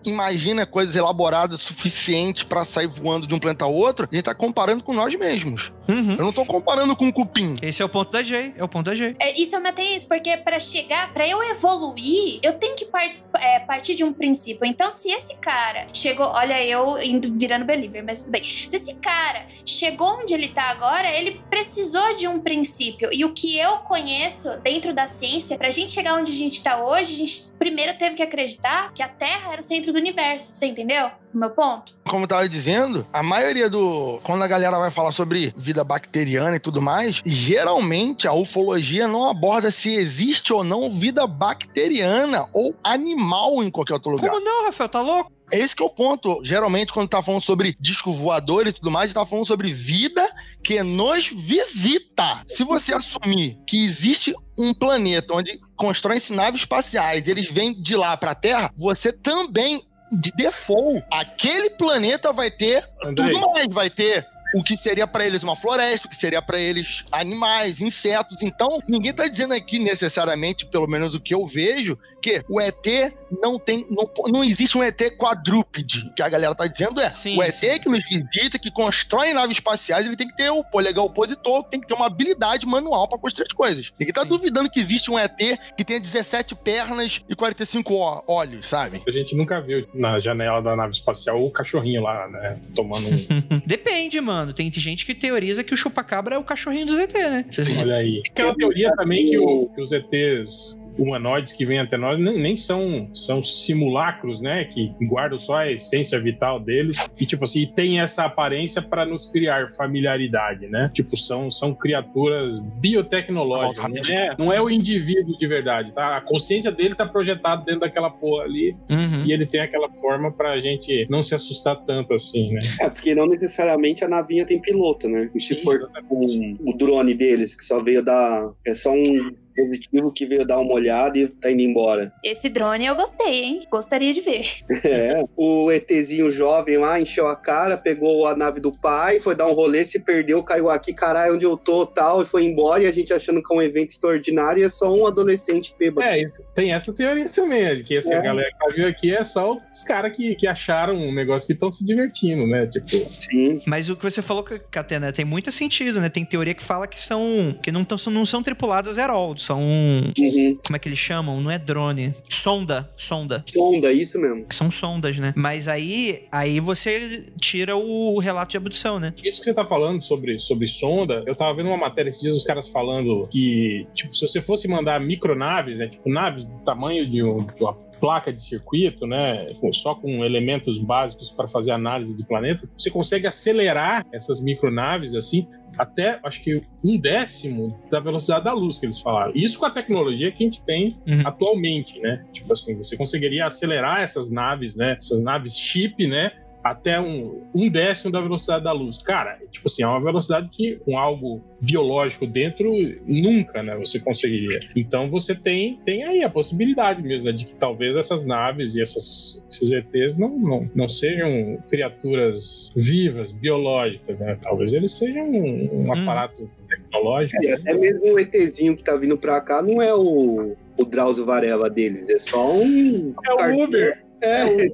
imagina coisas elaboradas suficientes pra sair voando de um planeta a outro, a gente tá comparando com nós mesmos. Uhum. Eu não tô comparando com um cupim. Esse é o ponto da Jay, é o ponto da Jay. É, isso eu matei isso, porque pra chegar, pra eu evoluir, eu tenho que par- é, partir de um princípio. Então, se esse cara chegou, olha, eu indo virando believer, mas tudo bem. Se esse cara chegou onde ele tá agora, ele precisou de um princípio. E o que eu conheço dentro da ciência, pra gente chegar onde a gente tá hoje, a gente primeiro teve que acreditar que a Terra era o centro do universo. Você entendeu o meu ponto? Como eu tava dizendo, a maioria do. Quando a galera vai falar sobre vida bacteriana e tudo mais, geralmente a ufologia não aborda se existe ou não vida bacteriana ou animal em qualquer outro lugar. Como não, Rafael? Tá louco? Esse que é o ponto. Geralmente, quando tá falando sobre disco voador e tudo mais, tá falando sobre vida que nos visita. Se você assumir que existe um planeta onde constroem-se naves espaciais, eles vêm de lá pra Terra, você também, de default, aquele planeta vai ter Andrei. tudo mais. Vai ter o que seria pra eles uma floresta, o que seria pra eles animais, insetos. Então, ninguém tá dizendo aqui necessariamente, pelo menos o que eu vejo, que o ET não tem. Não, não existe um ET quadrúpede. O que a galera tá dizendo é Sim, o ET sim. que nos visita, que constrói naves espaciais, ele tem que ter o polegar opositor, tem que ter uma habilidade manual pra construir as coisas. Ninguém tá Sim. duvidando que existe um ET que tenha 17 pernas e 45 ó- olhos, sabe? A gente nunca viu na janela da nave espacial o cachorrinho lá, né? Tomando um. Depende, mano. Tem gente que teoriza que o chupacabra é o cachorrinho do ZT, né? Olha aí. Aquela teoria também que, o- que os ETs humanoides que vêm até nós nem, nem são, são simulacros, né? Que guardam só a essência vital deles. E, tipo assim, tem essa aparência para nos criar familiaridade, né? Tipo, são, são criaturas biotecnológicas. Não é, não é o indivíduo de verdade, tá? A consciência dele tá projetada dentro daquela porra ali. Uhum. E ele tem aquela forma pra gente não se assustar tanto assim, né? É, porque não necessariamente a navinha tem piloto, né? E se Sim, for um- o drone deles, que só veio dar. É só um positivo que veio dar uma olhada e tá indo embora. Esse drone eu gostei, hein? Gostaria de ver. É. O ETzinho jovem lá encheu a cara, pegou a nave do pai, foi dar um rolê, se perdeu, caiu aqui, caralho, onde eu tô tal, e foi embora. E a gente achando que é um evento extraordinário e é só um adolescente bêbado. É, isso- tem essa teoria também, que essa É. galera que tá vindo aqui é só os caras que, que acharam um negócio que estão se divertindo, né? Tipo, Sim. Mas o que você falou, Catena, tem muito sentido, né? Tem teoria que fala que são. que não, tão, são- não são tripuladas all. São. Uhum. Como é que eles chamam? Não é drone. Sonda. Sonda. Sonda, isso mesmo. São sondas, né? Mas aí. Aí você tira o relato de abdução, né? isso que você tá falando sobre, sobre sonda, eu tava vendo uma matéria esses dias, os caras falando que, tipo, se você fosse mandar micronaves, né? Tipo, naves do tamanho de, um- de uma placa de circuito, né, só com elementos básicos para fazer análise de planetas, você consegue acelerar essas micronaves assim até acho que um décimo da velocidade da luz que eles falaram. Isso com a tecnologia que a gente tem Uhum. atualmente, né? Tipo assim, você conseguiria acelerar essas naves, né? Essas naves chip, né? Até um, um décimo da velocidade da luz. Cara, tipo assim, é uma velocidade que com algo biológico dentro nunca, né, você conseguiria. Então você tem, tem aí a possibilidade mesmo né, de que talvez essas naves e essas, esses ETs não, não, não sejam criaturas vivas, biológicas, né? Talvez eles sejam um, um hum. aparato tecnológico. É, até mesmo o ETzinho que tá vindo pra cá não é o, o Drauzio Varela deles, é só um. É o Uber. É,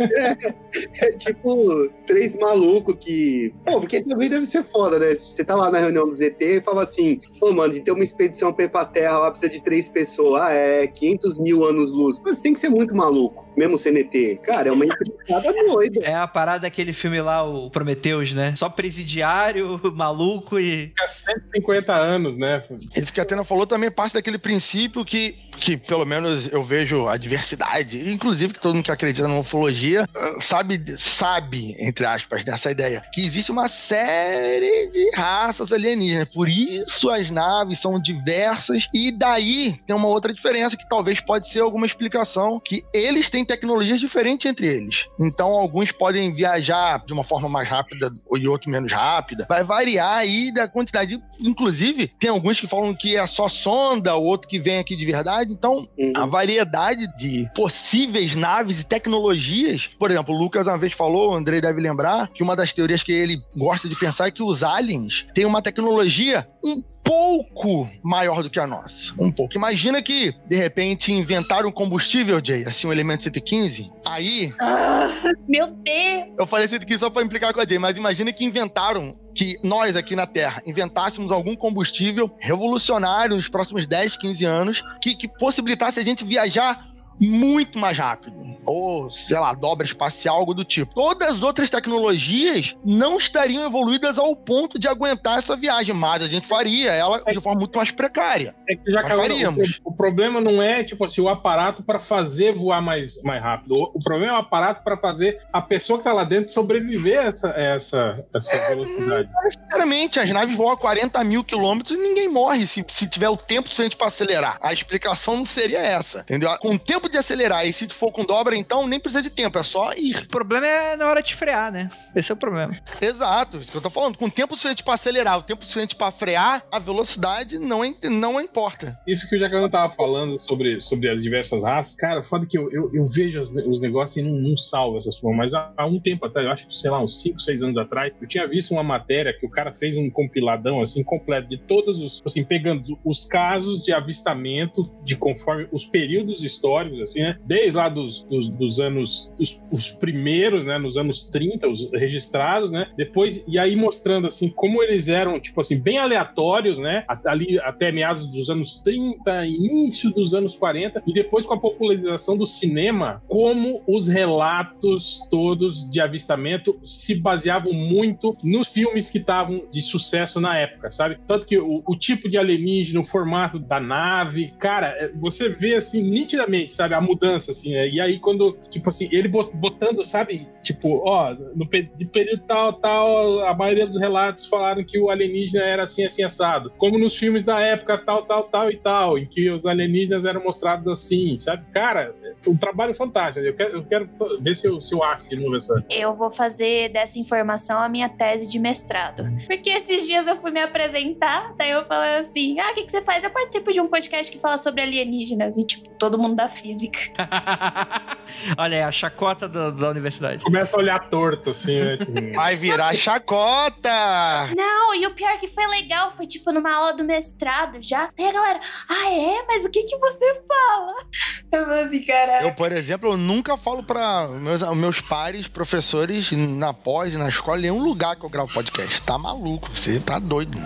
é, é, tipo três malucos que. Pô, porque também deve ser foda, né? Você tá lá na reunião do ZT e fala assim: pô, mano, de uma expedição pra ir pra Terra lá precisa de três pessoas. Ah, é 500 mil anos-luz. Mas tem que ser muito maluco mesmo CNT. Cara, é uma empreitada doida. É a parada daquele filme lá, o Prometheus, né? Só presidiário, maluco e. Há 150 anos, né? Isso que a Atena falou também parte daquele princípio que, que pelo menos eu vejo a diversidade, inclusive que todo mundo que acredita na ufologia ah, sabe, sabe, entre aspas, dessa ideia, que existe uma série de raças alienígenas. Por isso as naves são diversas e daí tem uma outra diferença que talvez pode ser alguma explicação que eles têm tecnologias diferentes entre eles. Então, alguns podem viajar de uma forma mais rápida e outro menos rápida. Vai variar aí da quantidade. Inclusive, tem alguns que falam que é só sonda, o outro que vem aqui de verdade. Então, uhum. a variedade de possíveis naves e tecnologias. Por exemplo, o Lucas uma vez falou, o Andrei deve lembrar, que uma das teorias que ele gosta de pensar é que os aliens têm uma tecnologia um pouco maior do que a nossa. Um pouco. Imagina que, de repente, inventaram um combustível, Jay, assim, um elemento 115. Aí. Ah, meu Deus! Eu falei 115 só pra implicar com a Jay, mas imagina que inventaram que nós aqui na Terra inventássemos algum combustível revolucionário nos próximos 10, 15 anos que, que possibilitasse a gente viajar muito mais rápido. Ou, sei lá, dobra espacial, algo do tipo. Todas as outras tecnologias não estariam evoluídas ao ponto de aguentar essa viagem, mas a gente faria ela de forma muito mais precária. É que já faríamos. O, o, problema não é, tipo assim, o aparato para fazer voar mais, mais rápido. O, o problema é o aparato para fazer a pessoa que tá lá dentro sobreviver a essa, essa, essa é, velocidade. Sinceramente, as naves voam a 40 mil quilômetros e ninguém morre se, se tiver o tempo suficiente para acelerar. A explicação não seria essa, entendeu? Com o tempo tempo de acelerar. E se for com dobra, então nem precisa de tempo, é só ir. O problema é na hora de frear, né? Esse é o problema. Exato, isso que eu tô falando. Com tempo suficiente para acelerar, o tempo suficiente para frear, a velocidade não, não importa. Isso que o Jacano tava falando sobre, sobre as diversas raças, cara, foda que eu, eu, eu vejo as, os negócios e não, não salvo essas formas. Mas há, há, um tempo atrás, eu acho que, sei lá, uns 5, 6 anos atrás, eu tinha visto uma matéria que o cara fez um compiladão, assim, completo de todos os, assim, pegando os casos de avistamento de conforme os períodos históricos assim, né? Desde lá dos, dos, dos anos, os, os, primeiros, né? Nos anos 30, os registrados, né? Depois, e aí mostrando, assim, como eles eram, tipo assim, bem aleatórios, né? Ali até meados dos anos 30, início dos anos 40, e depois com a popularização do cinema, como os relatos todos de avistamento se baseavam muito nos filmes que estavam de sucesso na época, sabe? Tanto que o, o tipo de alienígena, o formato da nave, cara, é, você vê assim nitidamente, sabe? Sabe? A mudança, assim, né? E aí, quando, tipo assim, ele botando, sabe? Tipo, ó, no de período tal, tal, a maioria dos relatos falaram que o alienígena era assim, assim, assado. Como nos filmes da época, tal, tal, tal e tal, em que os alienígenas eram mostrados assim, sabe? Cara, um trabalho fantástico. Eu quero, eu quero ver se eu, se eu acho de novo essa. Eu vou fazer dessa informação a minha tese de mestrado. Porque esses dias eu fui me apresentar, daí eu falei assim: ah, o que, que você faz? Eu participo de um podcast que fala sobre alienígenas. E, tipo, todo mundo da física. Olha aí, a chacota do, da universidade. Começa a olhar torto, assim, né? Tipo... Vai virar chacota! Não, e o pior que foi legal, foi tipo numa aula do mestrado já. Aí a galera, ah, é? Mas o que que você fala? Eu falei assim, cara. Eu, por exemplo, eu nunca falo para meus, meus pares, professores, na pós, na escola, em nenhum lugar que eu gravo podcast. Tá maluco, você tá doido.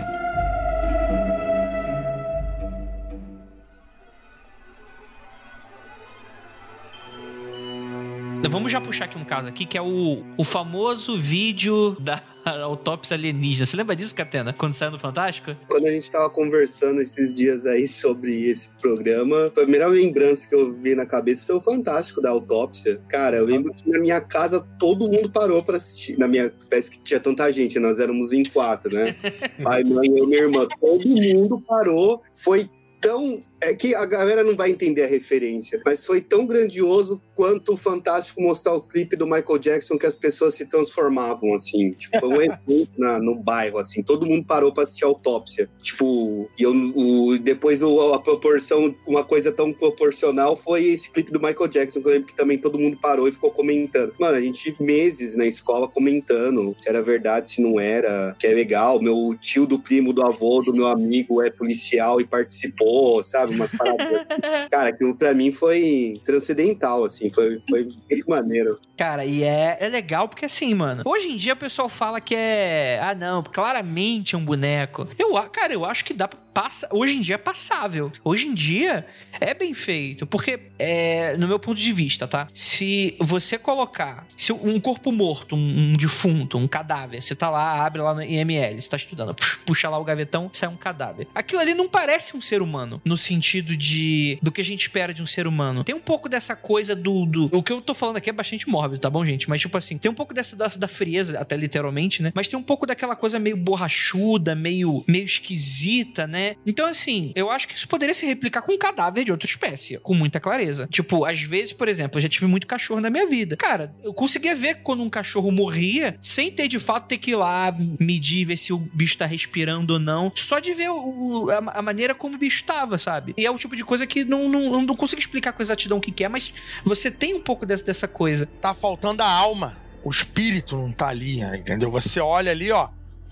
Vamos já puxar aqui um caso aqui, que é o, o famoso vídeo da autópsia alienígena. Você lembra disso, Catena? Quando saiu no Fantástico? Quando a gente tava conversando esses dias aí sobre esse programa, a primeira lembrança que eu vi na cabeça foi o Fantástico da autópsia. Cara, eu lembro que na minha casa todo mundo parou para assistir. Na minha parece que tinha tanta gente, nós éramos em quatro, né? Pai, mãe, eu e minha irmã. Todo mundo parou. Foi tão. É que a galera não vai entender a referência, mas foi tão grandioso quanto fantástico mostrar o clipe do Michael Jackson que as pessoas se transformavam, assim. Tipo, foi um evento na, no bairro, assim. Todo mundo parou pra assistir a autópsia. Tipo, e eu, o, depois do, a proporção, uma coisa tão proporcional foi esse clipe do Michael Jackson, que eu lembro que também todo mundo parou e ficou comentando. Mano, a gente meses na escola comentando se era verdade, se não era, que é legal. Meu tio do primo, do avô, do meu amigo é policial e participou, sabe? Umas paradas. Cara, aquilo pra mim foi transcendental, assim. Foi, foi muito maneiro. Cara, e é, é legal porque assim, mano, hoje em dia o pessoal fala que é. Ah, não, claramente é um boneco. Eu, cara, eu acho que dá pra passa. Hoje em dia é passável. Hoje em dia é bem feito. Porque, é, no meu ponto de vista, tá? Se você colocar se um corpo morto, um, um defunto, um cadáver, você tá lá, abre lá no IML, você tá estudando, pux, puxa lá o gavetão, sai um cadáver. Aquilo ali não parece um ser humano, no sentido de do que a gente espera de um ser humano. Tem um pouco dessa coisa do, do o que eu tô falando aqui é bastante mórbido, tá bom, gente? Mas tipo assim, tem um pouco dessa da, da frieza, até literalmente, né? Mas tem um pouco daquela coisa meio borrachuda, meio meio esquisita, né? Então assim, eu acho que isso poderia se replicar com um cadáver de outra espécie, com muita clareza. Tipo, às vezes, por exemplo, eu já tive muito cachorro na minha vida. Cara, eu conseguia ver quando um cachorro morria, sem ter de fato ter que ir lá medir, ver se o bicho tá respirando ou não. Só de ver o- a, a maneira como o bicho tava, sabe? E é o tipo de coisa que não, não, não consigo explicar com exatidão o que, que é, mas você tem um pouco dessa, dessa coisa. Tá faltando a alma. O espírito não tá ali, né, entendeu? Você olha ali, ó.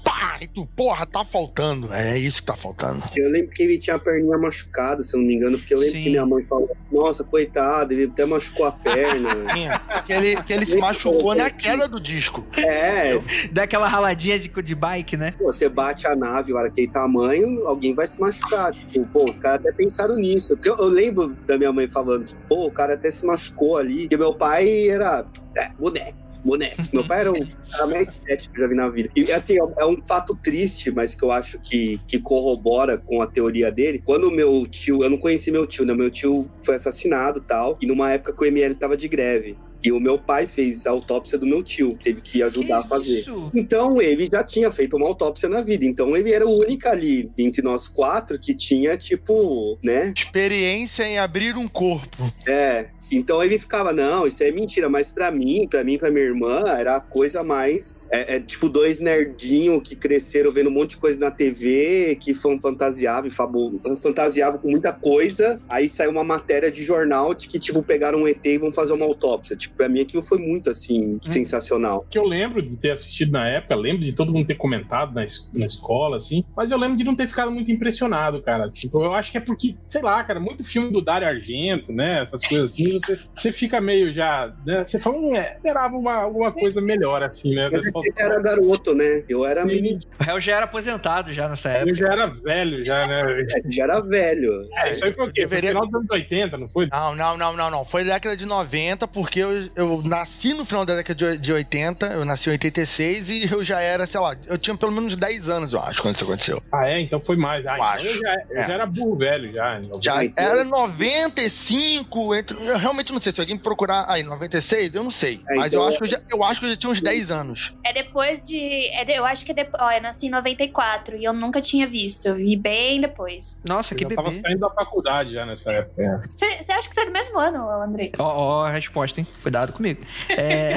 Pá! E tu, porra, tá faltando. É isso que tá faltando. Eu lembro que ele tinha a perninha machucada, se eu não me engano, porque eu lembro Sim. que minha mãe falou: Nossa, coitado, ele até machucou a perna. Porque ele, porque ele se machucou na queda do disco. é, Dá aquela raladinha de, de bike, né? pô, você bate a nave lá daquele tamanho, alguém vai se machucar. Tipo, pô, os caras até pensaram nisso. Porque eu, eu lembro da minha mãe falando: tipo, Pô, o cara até se machucou ali. Porque meu pai era. É, boneco. Boneco. Meu pai era o cara mais cético que eu já vi na vida. E assim, é um fato triste, mas que eu acho que, que corrobora com a teoria dele. Quando meu tio, eu não conheci meu tio, né? Meu tio foi assassinado e tal. E numa época que o ML tava de greve. E o meu pai fez a autópsia do meu tio, teve que ajudar a fazer. Isso? Então ele já tinha feito uma autópsia na vida. Então ele era o único ali entre nós quatro que tinha, tipo, né? Experiência em abrir um corpo. É. Então ele ficava, não, isso é mentira. Mas pra mim, pra mim, pra minha irmã, era a coisa mais. É, é tipo dois nerdinhos que cresceram vendo um monte de coisa na TV, que fan- fantasiavam e fabu... fantasiavam com muita coisa. Aí saiu uma matéria de jornal de que, tipo, pegaram um ET e vão fazer uma autópsia. Tipo, pra mim aquilo foi muito, assim, sensacional. que eu lembro de ter assistido na época, lembro de todo mundo ter comentado na, es- na escola, assim, mas eu lembro de não ter ficado muito impressionado, cara. Tipo, eu acho que é porque, sei lá, cara, muito filme do Dario Argento, né? Essas coisas assim, você, você fica meio já, né? Você fala, hum, é, esperava uma, alguma coisa melhor, assim, né? Mas era garoto, né? Eu era Sim, menino, O réu já era aposentado já nessa época. eu já era velho, já, né? já era velho. É, isso aí foi o quê? Foi Deveria- final dos anos 80, não foi? Não, não, não, não, não. Foi da década de 90, porque eu, eu nasci no final da década de, de 80, eu nasci em 86 e eu já era, sei lá, eu tinha pelo menos 10 anos, eu acho, quando isso aconteceu. Ah, é? Então foi mais. Ah, Eu então acho. eu, já, eu É. já era burro velho, já. em Já 90. era 95, entre, eu realmente não sei, se alguém me procurar aí, 96, eu não sei. É, mas então- eu, acho que eu, já, eu acho que eu já tinha uns 10 anos. É depois de. é de- eu acho que é depois. Ó, eu nasci em 94 e eu nunca tinha visto. Eu vi bem depois. Nossa, Eu que já bebê. tava saindo da faculdade já nessa época. é. Você acha que você é do mesmo ano, André? Ó, ó, a resposta, hein? Cuidado comigo. É...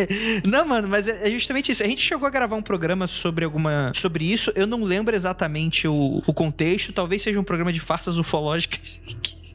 não, mano, mas é é justamente isso. A gente chegou a gravar um programa sobre alguma. sobre isso. Eu não lembro exatamente o, o contexto. Talvez seja um programa de farsas ufológicas.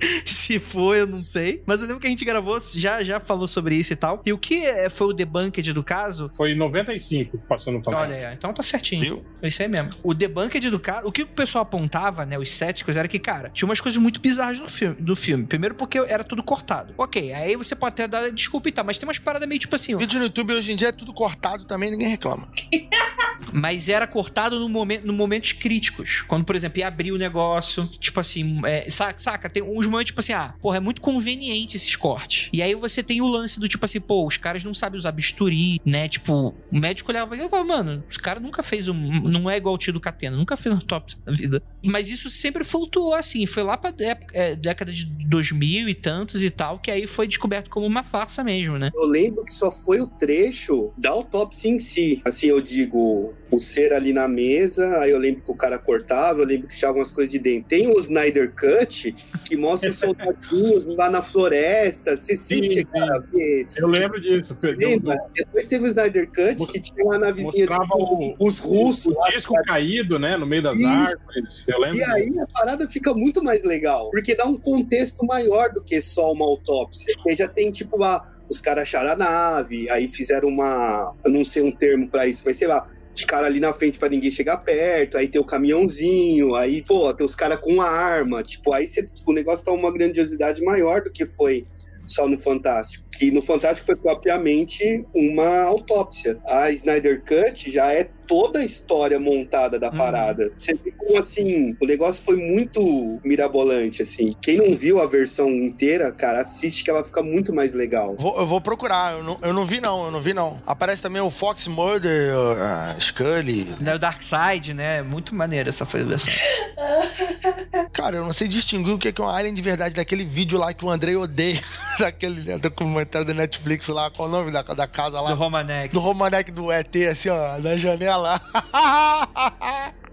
Se for, eu não sei. Mas eu lembro que a gente gravou, já, já falou sobre isso e tal. E o que é- foi o debunked do caso? Foi em 95 que passou no Fantástico. Olha aí, então tá certinho. Viu? É isso aí mesmo. O debunked do caso, o que o pessoal apontava, né, os céticos, era que, cara, tinha umas coisas muito bizarras no filme, do filme. Primeiro porque era tudo cortado. Ok, aí você pode até dar desculpa e tal, mas tem umas paradas meio tipo assim, ó, Vídeo no YouTube hoje em dia é tudo cortado também, ninguém reclama. mas era cortado no momento, no momentos críticos. Quando, por exemplo, ia abrir o negócio, tipo assim, é, saca, saca? Tem uns momentos, tipo assim, ah, porra, é muito conveniente esses cortes. E aí você tem o lance do tipo assim, pô, os caras não sabem usar bisturi, né? Tipo, o médico olhava e falava, mano, os caras nunca fez um. Não é igual o tio do Catena, nunca fez um top na vida. Mas isso sempre flutuou assim. Foi lá pra é, década de 2000 e tantos e tal, que aí foi descoberto como uma farsa mesmo, né? Eu lembro que só foi o trecho da autópsia em si. Assim, eu digo, o ser ali na mesa, aí eu lembro que o cara cortava, eu lembro que tinha algumas coisas de dentro. Tem o Snyder Cut, que mostra os soldadinhos lá na floresta. Se assiste, cara. Porque... Eu lembro disso. Lembra? Depois teve o Snyder Cut, que tinha uma navezinha Mostrava o, os russos. o lá, disco cara. caído, né? No meio das Sim. árvores. Eu lembro. E aí a parada fica muito mais legal, porque dá um contexto maior do que só uma autópsia. Porque já tem, tipo, lá, os caras acharam a nave, aí fizeram uma. Eu não sei um termo pra isso, mas sei lá. Ficaram ali na frente pra ninguém chegar perto, aí tem o caminhãozinho, aí, pô, tem os caras com arma, tipo, aí cê, tipo, o negócio tá uma grandiosidade maior do que foi só no Fantástico. Que no Fantástico foi propriamente uma autópsia. A Snyder Cut já é toda a história montada da Uhum. parada. Você vê como assim, o negócio foi muito mirabolante, assim. Quem não viu a versão inteira, cara, assiste que ela fica muito mais legal. Vou- eu vou procurar, eu não, eu não vi não, eu não vi não. Aparece também o Fox Murder, a Scully. O Dark Side, né? Muito maneiro essa foi a versão. Cara, eu não sei distinguir o que é que é um alien de verdade daquele vídeo lá que o Andrei odeia, daquele né, documentário da Netflix lá, qual o nome da, da casa lá? Do Romanek. Do Romanek do ET, assim, ó, na janela.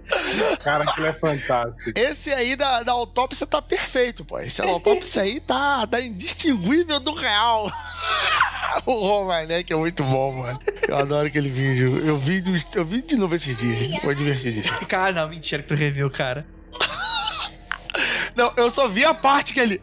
Cara, aquilo é fantástico. Esse aí da, da autópsia tá perfeito, pô. Esse da autópsia aí tá, tá indistinguível do real. o Romanek é muito bom, mano. Eu adoro aquele vídeo. Eu vi, eu vi de novo esses dias. Foi divertidíssimo. Cara, não, mentira que tu reviu, cara. Não, eu só vi a parte que ele.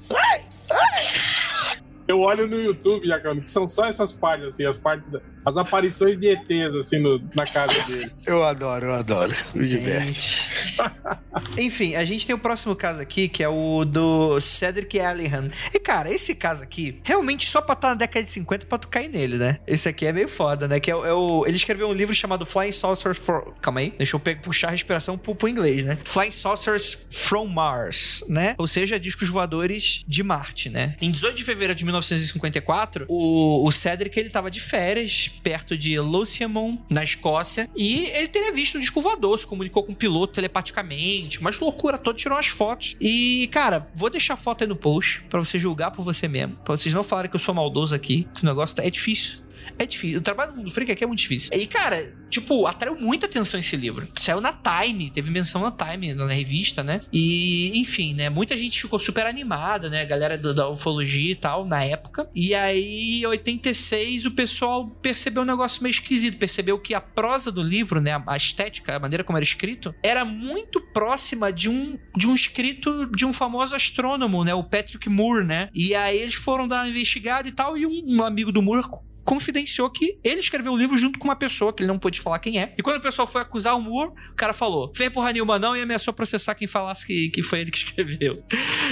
Eu olho no YouTube, Jacão, que são só essas partes, assim, as partes, da- as aparições de ETs, assim, no- na casa dele. Eu adoro, eu adoro. Me diverte. Enfim, a gente tem o próximo caso aqui, que é o do Cedric Allihan. E, cara, esse caso aqui, realmente só pra estar na década de 50 pra tu cair nele, né? Esse aqui é meio foda, né? Que é, o- é o- ele escreveu um livro chamado Flying Saucers for... Calma aí, deixa eu puxar a respiração pro, pro inglês, né? Flying Saucers from Mars, né? Ou seja, discos voadores de Marte, né? Em 18 de fevereiro de 1954, o, o Cedric, ele tava de férias perto de Luciamon, na Escócia, e ele teria visto um disco voador, se comunicou com o piloto telepaticamente, umas loucura toda, tirou umas fotos. E, cara, vou deixar a foto aí no post pra você julgar por você mesmo, pra vocês não falarem que eu sou maldoso aqui, que o negócio tá- é difícil. É difícil. O trabalho do Freak aqui é muito difícil. E, cara, tipo, atraiu muita atenção esse livro. Saiu na Time, teve menção na Time, na revista, né? E, enfim, né? Muita gente ficou super animada, né? A galera da ufologia e tal, na época. E aí, em 86, o pessoal percebeu um negócio meio esquisito. Percebeu que a prosa do livro, né? A estética, a maneira como era escrito, era muito próxima de um, de um escrito de um famoso astrônomo, né? O Patrick Moore, né? E aí eles foram dar uma investigada e tal, e um, um amigo do Moore confidenciou que ele escreveu o livro junto com uma pessoa, que ele não pôde falar quem é. E quando o pessoal foi acusar o Moore, o cara falou: fez porra nenhuma não e ameaçou processar quem falasse que, que foi ele que escreveu.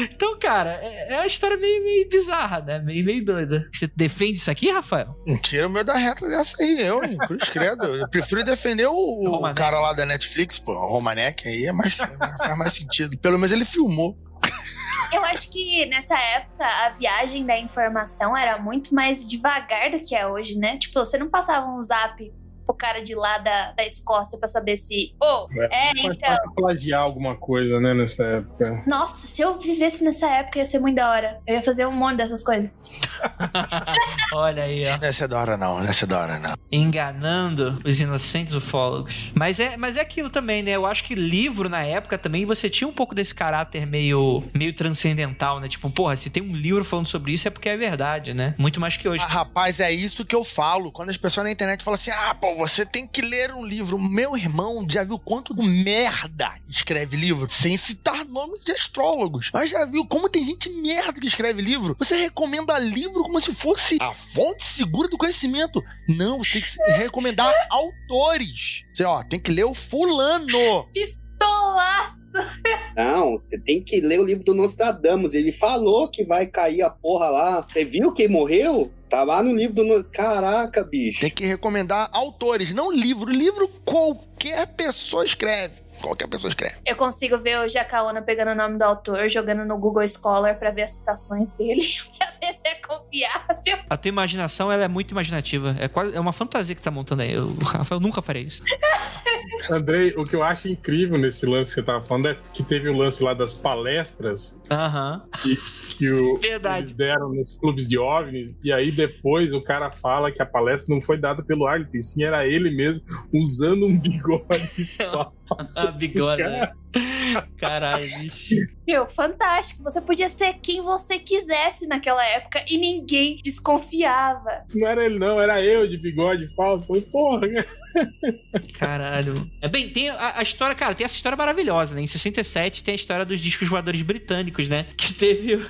Então, cara, é, é uma história meio, meio bizarra, né? Meio, meio doida. Você defende isso aqui, Rafael? Tira o meu da reta dessa aí, eu, hein? Cruz credo. Eu prefiro defender o, o cara lá da Netflix, pô. O Romanek aí é mais, faz mais sentido. Pelo menos ele filmou. Eu acho que nessa época a viagem da informação era muito mais devagar do que é hoje, né? Tipo, você não passava um zap pro cara de lá da, da Escócia pra saber se. Ô, é, Mas então. pode plagiar alguma coisa, né, nessa época. Nossa, se eu vivesse nessa época ia ser muito da hora. Eu ia fazer um monte dessas coisas. Olha aí, ó. Nessa é da hora não, nessa é da hora não. enganando os inocentes ufólogos. Mas é, mas é aquilo também, né? Eu acho que livro na época também você tinha um pouco desse caráter meio, meio transcendental, né? Tipo, porra, se tem um livro falando sobre isso é porque é verdade, né? Muito mais que hoje. Ah, rapaz, é isso que eu falo. Quando as pessoas na internet falam assim: ah, pô, você tem que ler um livro. Meu irmão já viu quanto do merda escreve livro? Sem citar nomes de astrólogos. Mas já viu como tem gente merda que escreve livro? Você recomenda livro como se fosse a fonte segura do conhecimento. Não, você tem que recomendar autores. Você, ó, tem que ler o fulano. Pistolaço! Não, você tem que ler o livro do Nostradamus. Ele falou que vai cair a porra lá. Você viu quem morreu? Tá lá no livro do. Caraca, bicho. Tem que recomendar autores, não livro. Livro qualquer pessoa escreve. Qualquer pessoa escreve. Eu consigo ver o Jacaona pegando o nome do autor, jogando no Google Scholar pra ver as citações dele, pra ver se é confiável. A tua imaginação ela é muito imaginativa. É, quase, é uma fantasia que tá montando aí. O Rafael nunca faria isso. Andrei, o que eu acho incrível nesse lance que você tava falando é que teve o lance lá das palestras Aham. que, que o, Verdade. eles deram nos clubes de OVNIs, e aí depois o cara fala que a palestra não foi dada pelo Arlington, sim era ele mesmo usando um bigode só. Ah, bigode. né? Caralho, bicho. Meu, fantástico. Você podia ser quem você quisesse naquela época e ninguém desconfiava. Não era ele, não, era eu de bigode falso. Falei, porra, cara. Caralho. É bem, tem a, a história, cara, tem essa história maravilhosa, né? Em 67 tem a história dos discos voadores britânicos, né? Que teve.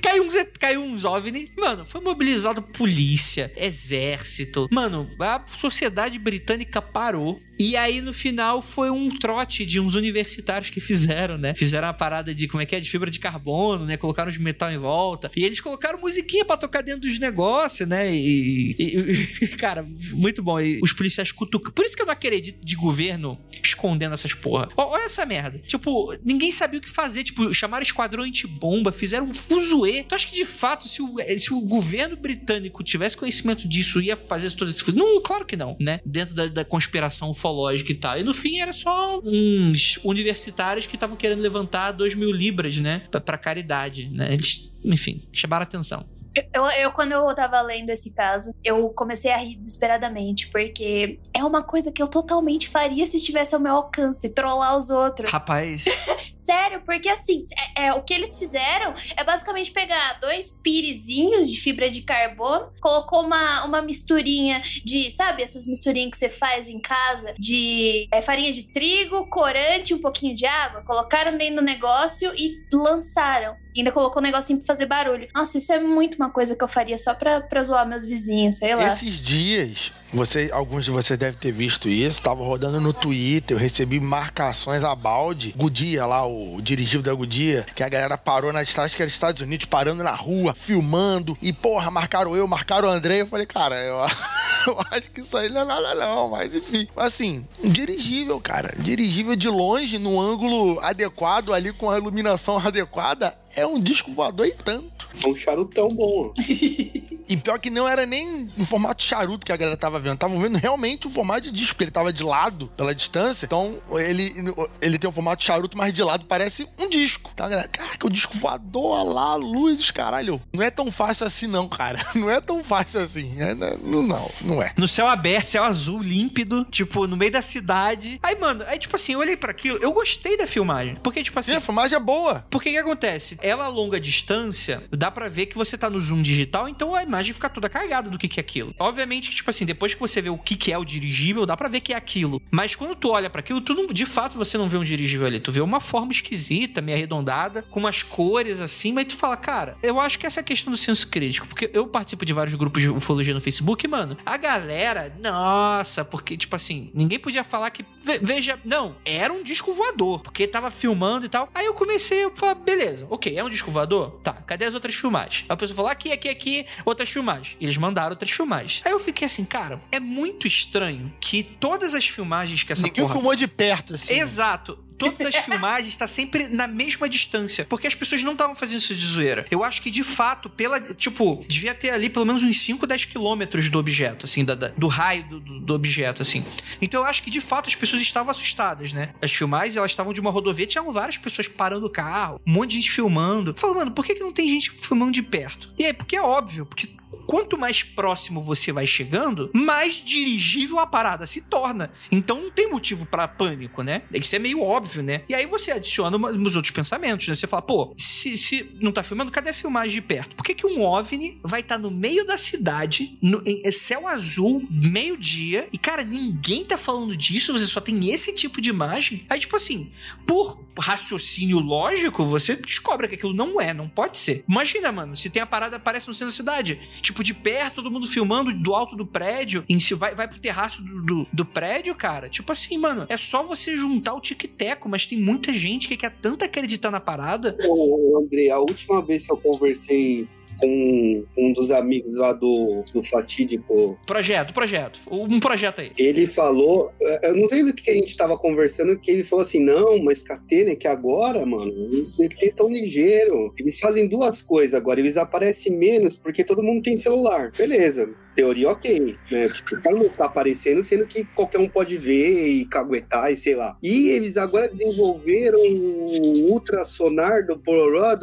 Caiu uns, caiu uns OVNI. Mano, foi mobilizado polícia, exército. Mano, a sociedade britânica parou. E aí, no final, foi um trote de uns universitários que fizeram, né? Fizeram a parada de, como é que é? De fibra de carbono, né? Colocaram os metal em volta. E eles colocaram musiquinha pra tocar dentro dos negócios, né? E, e- e- cara, muito bom. E os policiais cutucam. Por isso que eu não acredito de governo escondendo essas porra. Olha essa merda. Tipo, ninguém sabia o que fazer. Tipo, chamaram esquadrão antibomba, fizeram um fuzuê. Tu acha que de fato, se o, se o governo britânico tivesse conhecimento disso, ia fazer todo esse? Não, claro que não, né? Dentro da, da conspiração ufológica e tal. E no fim era só uns universitários que estavam querendo levantar 2 mil libras, né? Pra, pra caridade, né? Eles, enfim, chamaram atenção. Eu, eu, quando eu tava lendo esse caso, eu comecei a rir desesperadamente, porque é uma coisa que eu totalmente faria se estivesse ao meu alcance, trollar os outros. Rapaz. Sério, porque assim, é, é, o que eles fizeram é basicamente pegar dois pirizinhos de fibra de carbono, colocou uma, uma misturinha de, sabe, essas misturinhas que você faz em casa, de é, farinha de trigo, corante, um pouquinho de água, colocaram dentro do negócio e lançaram. Ainda colocou um negocinho pra fazer barulho. Nossa, isso é muito uma coisa que eu faria só pra, pra zoar meus vizinhos, sei lá. Esses dias, você, alguns de vocês devem ter visto isso, tava rodando no Twitter, eu recebi marcações a balde. Goodyear lá, o dirigível da Goodyear, que a galera parou na estrada, que era Estados Unidos, parando na rua, filmando. E, porra, marcaram eu, marcaram o André. Eu falei, cara, eu, eu acho que isso aí não é nada não, mas enfim. Assim, dirigível, cara. Dirigível de longe, num ângulo adequado ali, com a iluminação adequada, é um disco voador e tanto. É um charutão bom. E pior que não era nem em formato charuto que a galera tava vendo. Tava vendo realmente o formato de disco, porque ele tava de lado pela distância. Então, ele, ele tem um formato charuto, mas de lado parece um disco. Tá, galera? Caraca, o disco voador, olha lá, luzes, caralho. Não é tão fácil assim, não, cara. Não é tão fácil assim. É, não, não, não é. No céu aberto, céu azul, límpido, tipo, no meio da cidade. Aí, mano, aí, tipo assim, eu olhei pra aquilo, eu gostei da filmagem. Porque, tipo assim. Sim, a filmagem é boa. Porque que acontece? Ela a longa distância, dá pra ver que você tá no zoom digital, então a imagem fica toda cagada do que, que é aquilo. Obviamente que, tipo assim, depois que você vê o que, que é o dirigível, dá pra ver que é aquilo. Mas quando tu olha pra aquilo, tu não, de fato você não vê um dirigível ali. Tu vê uma forma esquisita, meio arredondada, com umas cores assim, mas tu fala, cara, eu acho que essa é a questão do senso crítico. Porque eu participo de vários grupos de ufologia no Facebook, e, mano, a galera, nossa, porque, tipo assim, ninguém podia falar que. ve- Veja, não, era um disco voador, porque tava filmando e tal. Aí eu comecei a falar, beleza, ok, é um disco voador? Tá, cadê as outras filmagens? Aí a pessoa falou, aqui, aqui, aqui, outras filmagens. Eles mandaram outras filmagens. Aí eu fiquei assim, cara, é muito estranho que todas as filmagens que essa Ninguém porra filmou de perto, assim. Exato. Todas as filmagens estão sempre na mesma distância. Porque as pessoas não estavam fazendo isso de zoeira. Eu acho que, de fato, pela. Tipo, devia ter ali pelo menos uns 5, 10 quilômetros do objeto, assim, da, da- do raio do, do- objeto, assim. Então eu acho que, de fato, as pessoas estavam assustadas, né? As filmagens, elas estavam de uma rodovia, tinham várias pessoas parando o carro, um monte de gente filmando. Falando, mano, por que, que não tem gente filmando de perto? E aí, porque é óbvio, porque quanto mais próximo você vai chegando, mais dirigível a parada se torna. Então não tem motivo pra pânico, né? Isso é meio óbvio, né? E aí você adiciona uns outros pensamentos, né? Você fala, pô, se, se não tá filmando, cadê a filmagem de perto? Por que, que um OVNI vai estar no meio da cidade, no, em céu azul, meio-dia, e cara, ninguém tá falando disso, você só tem esse tipo de imagem? Aí, tipo assim, por raciocínio lógico, você descobre que aquilo não é, não pode ser. Imagina, mano, se tem a parada aparece no centro da cidade, tipo de perto, todo mundo filmando do alto do prédio, em si vai, vai pro terraço do, do, do prédio, cara. Tipo assim, mano, é só você juntar o tic-teco, mas tem muita gente que quer tanto acreditar na parada. Ô, André, a última vez que eu conversei com um dos amigos lá do, do Fatídico, Projeto, projeto. Um projeto aí. ele falou, eu não sei do que a gente tava conversando, que ele falou assim, não, mas Catena, é que agora, mano, os ET tão ligeiro. Eles fazem duas coisas agora, eles aparecem menos porque todo mundo tem celular. Beleza. Teoria ok, né? Tipo, como está aparecendo, sendo que qualquer um pode ver e caguetar e sei lá. E eles agora desenvolveram um ultrassonar do Polaroid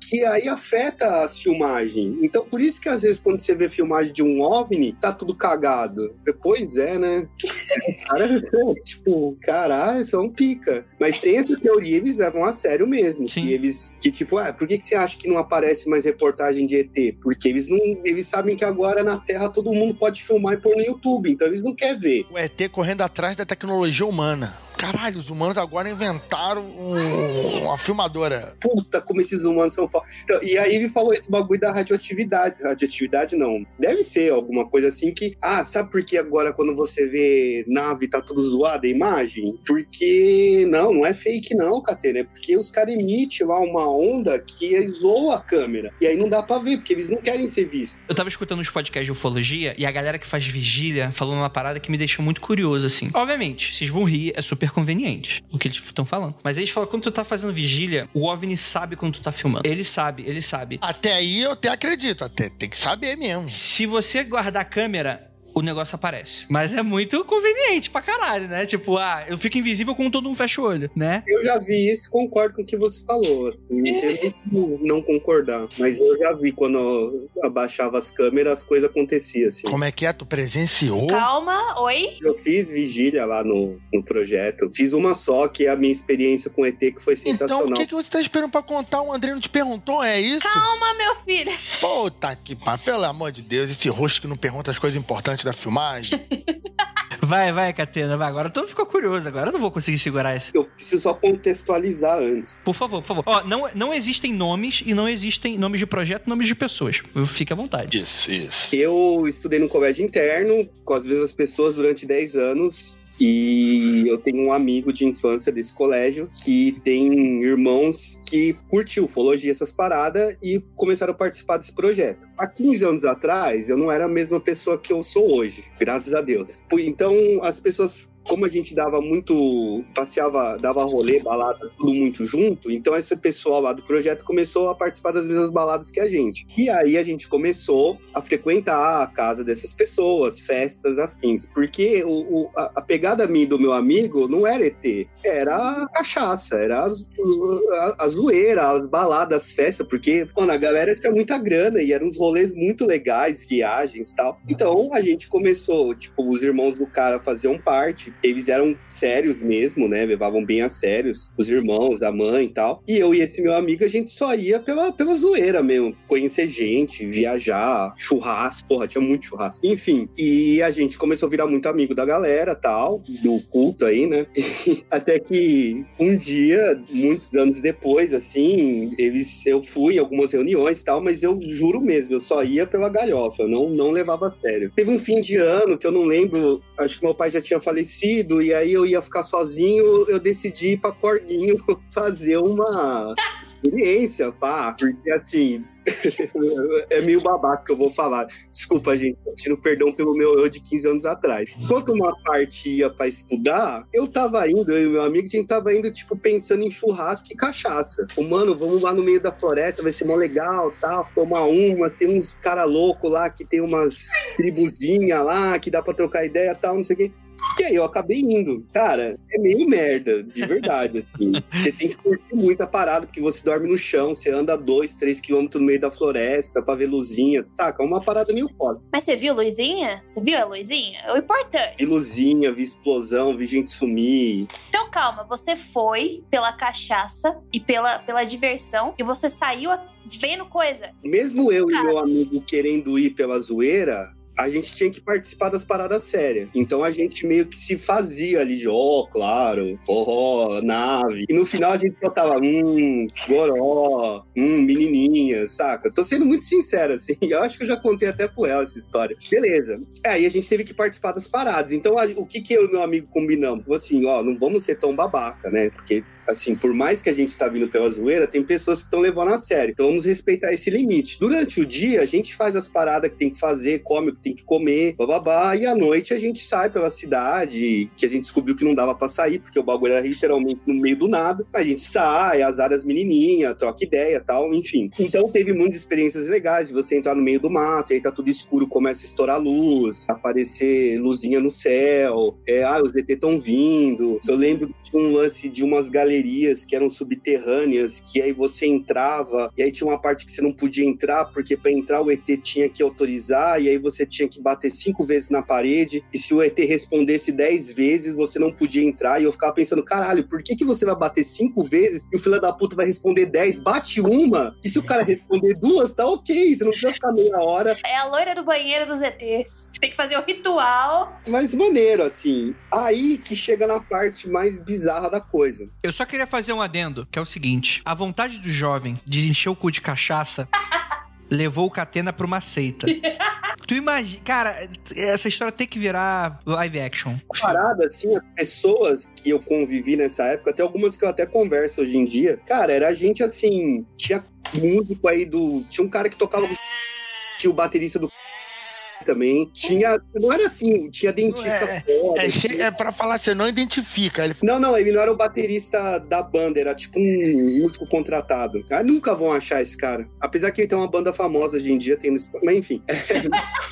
que aí afeta as filmagens. Então, por isso que às vezes quando você vê filmagem de um OVNI, tá tudo cagado. Pois é, né? Cara, tipo, caralho, são pica. Mas tem essa teoria, eles levam a sério mesmo. Sim. E eles, que tipo, ah, por que, que você acha que não aparece mais reportagem de ET? Porque eles não, eles sabem que agora na Terra todo mundo pode filmar e pôr no YouTube, então eles não querem ver. O ET correndo atrás da tecnologia humana. Caralho, os humanos agora inventaram um- uma filmadora. Puta, como esses humanos são foda. Então, e aí ele falou esse bagulho da radioatividade. Radioatividade não. Deve ser alguma coisa assim que. Ah, sabe por que agora quando você vê nave tá tudo zoada a imagem? Porque. Não, não é fake, não, Catena. É porque os caras emitem lá uma onda que zoa a câmera. E aí não dá pra ver, porque eles não querem ser vistos. Eu tava escutando uns podcasts de ufologia e a galera que faz vigília falando uma parada que me deixou muito curioso, assim. Obviamente, vocês vão rir, é super conveniente o que eles estão falando. Mas eles falam, quando tu tá fazendo vigília, o OVNI sabe quando tu tá filmando. Ele sabe, ele sabe. Até aí eu até acredito, até tem que saber mesmo. Se você guardar a câmera, o negócio aparece. Mas é muito conveniente pra caralho, né? Tipo, ah, eu fico invisível quando todo mundo fecha o olho, né? Eu já vi isso, concordo com o que você falou. assim, Não tem como não concordar. Mas eu já vi quando eu abaixava as câmeras, as coisas aconteciam assim. Como é que é? Tu presenciou? Calma, oi? Eu fiz vigília lá no, no projeto. Fiz uma só, que é a minha experiência com ET, que foi Então, sensacional. o que, que você tá esperando pra contar? O André não te perguntou, é isso? Calma, meu filho. Puta que pá, pelo amor de Deus, esse rosto que não pergunta as coisas importantes da filmagem. Vai, vai, Catena, vai. Agora tu ficou curioso, agora eu não vou conseguir segurar esse. Eu preciso só contextualizar antes. Por favor, por favor. Ó, não, não existem nomes e não existem nomes de projeto, nomes de pessoas. Fique à vontade. isso, isso. Eu estudei no colégio interno com as mesmas pessoas durante 10 anos. E eu tenho um amigo de infância desse colégio que tem irmãos que curtiu ufologia, essas paradas, e começaram a participar desse projeto. Há 15 anos atrás, eu não era a mesma pessoa que eu sou hoje, graças a Deus. Então, as pessoas como a gente dava muito, passeava, dava rolê, balada, tudo muito junto, então esse pessoal lá do projeto começou a participar das mesmas baladas que a gente. E aí a gente começou a frequentar a casa dessas pessoas, festas afins, porque o, o- a, a pegada minha do meu amigo não era ET, era cachaça, era a, a zoeira, as baladas, as festas, porque, mano, a galera tinha muita grana e eram uns rolês muito legais, viagens e tal. Então a gente começou, tipo, os irmãos do cara faziam parte, eles eram sérios mesmo, né? Levavam bem a sérios, os irmãos, a mãe e tal. E eu e esse meu amigo, a gente só ia pela, pela zoeira mesmo, conhecer gente, viajar, churrasco, porra, tinha muito churrasco. Enfim, e a gente começou a virar muito amigo da galera tal, do culto aí, né? Até que um dia, muitos anos depois, assim, eles, eu fui em algumas reuniões e tal, mas eu juro mesmo, eu só ia pela galhofa, eu não, não levava a sério. Teve um fim de ano que eu não lembro, acho que meu pai já tinha falecido, e aí eu ia ficar sozinho, eu decidi ir pra Corguinho fazer uma experiência, pá, porque assim. é meio babaca que eu vou falar. Desculpa, gente, eu tiro perdão pelo meu eu de 15 anos atrás. Enquanto uma parte ia pra estudar, eu tava indo, eu e meu amigo, a gente tava indo, tipo, pensando em churrasco e cachaça. O mano, vamos lá no meio da floresta, vai ser mó legal, tal, tomar uma, tem uns cara louco lá que tem umas tribuzinha lá, que dá pra trocar ideia tal, não sei o quê. E aí eu acabei indo. Cara, é meio merda, de verdade, assim. Você tem que curtir muito a parada, porque você dorme no chão, você anda dois, três quilômetros no meio da floresta pra ver luzinha, saca? É uma parada meio foda. Mas você viu Luizinha? Você viu a Luizinha? É o importante. Vi luzinha, vi explosão, vi gente sumir. Então calma, você foi pela cachaça e pela, pela diversão e você saiu vendo coisa. Mesmo eu e Cara. meu amigo querendo ir pela zoeira, a gente tinha que participar das paradas sérias. Então a gente meio que se fazia ali de, ó, claro, forró, nave. E no final a gente só tava, hum, goró, hum, menininha, saca? Tô sendo muito sincero, assim. Eu acho que eu já contei até pro El essa história. Beleza. É, aí a gente teve que participar das paradas. Então a- o que que eu e meu amigo combinamos? Falou assim, ó, não vamos ser tão babaca, né? Porque Assim, por mais que a gente tá vindo pela zoeira, tem pessoas que estão levando a sério. Então vamos respeitar esse limite. Durante o dia, a gente faz as paradas que tem que fazer, come o que tem que comer, bababá, e à noite a gente sai pela cidade, que a gente descobriu que não dava pra sair, porque o bagulho era literalmente no meio do nada. A gente sai, as áreas menininha, troca ideia tal, enfim. Então teve muitas experiências legais de você entrar no meio do mato, e aí tá tudo escuro, começa a estourar luz, aparecer luzinha no céu, é, ah, os ET estão vindo. Eu lembro tinha um lance de umas galerias que eram subterrâneas, que aí você entrava, e aí tinha uma parte que você não podia entrar, porque para entrar o ET tinha que autorizar, e aí você tinha que bater cinco vezes na parede, e se o ET respondesse dez vezes, você não podia entrar, e eu ficava pensando, caralho, por que, que você vai bater cinco vezes e o filho da puta vai responder dez? Bate uma, e se o cara responder duas, tá ok, você não precisa ficar meia hora. É a loira do banheiro dos ETs. Você tem que fazer o ritual. Mas maneiro, assim. Aí que chega na parte mais bizarra da coisa. Eu só queria fazer um adendo, que é o seguinte: a vontade do jovem de encher o cu de cachaça levou o Catena pra uma seita. tu imagina. Cara, essa história tem que virar live action. Parada, assim, as pessoas que eu convivi nessa época, até algumas que eu até converso hoje em dia, cara, era gente assim. Tinha músico aí do. Tinha um cara que tocava. Tinha o baterista do também. Tinha. Não era assim, tinha dentista É, foda, É, tinha- é pra falar, você não identifica. Ele Não, não, ele não era o baterista da banda, era tipo um músico contratado. Ah, nunca vão achar esse cara. Apesar que ele tem uma banda famosa hoje em dia, tem no mas enfim.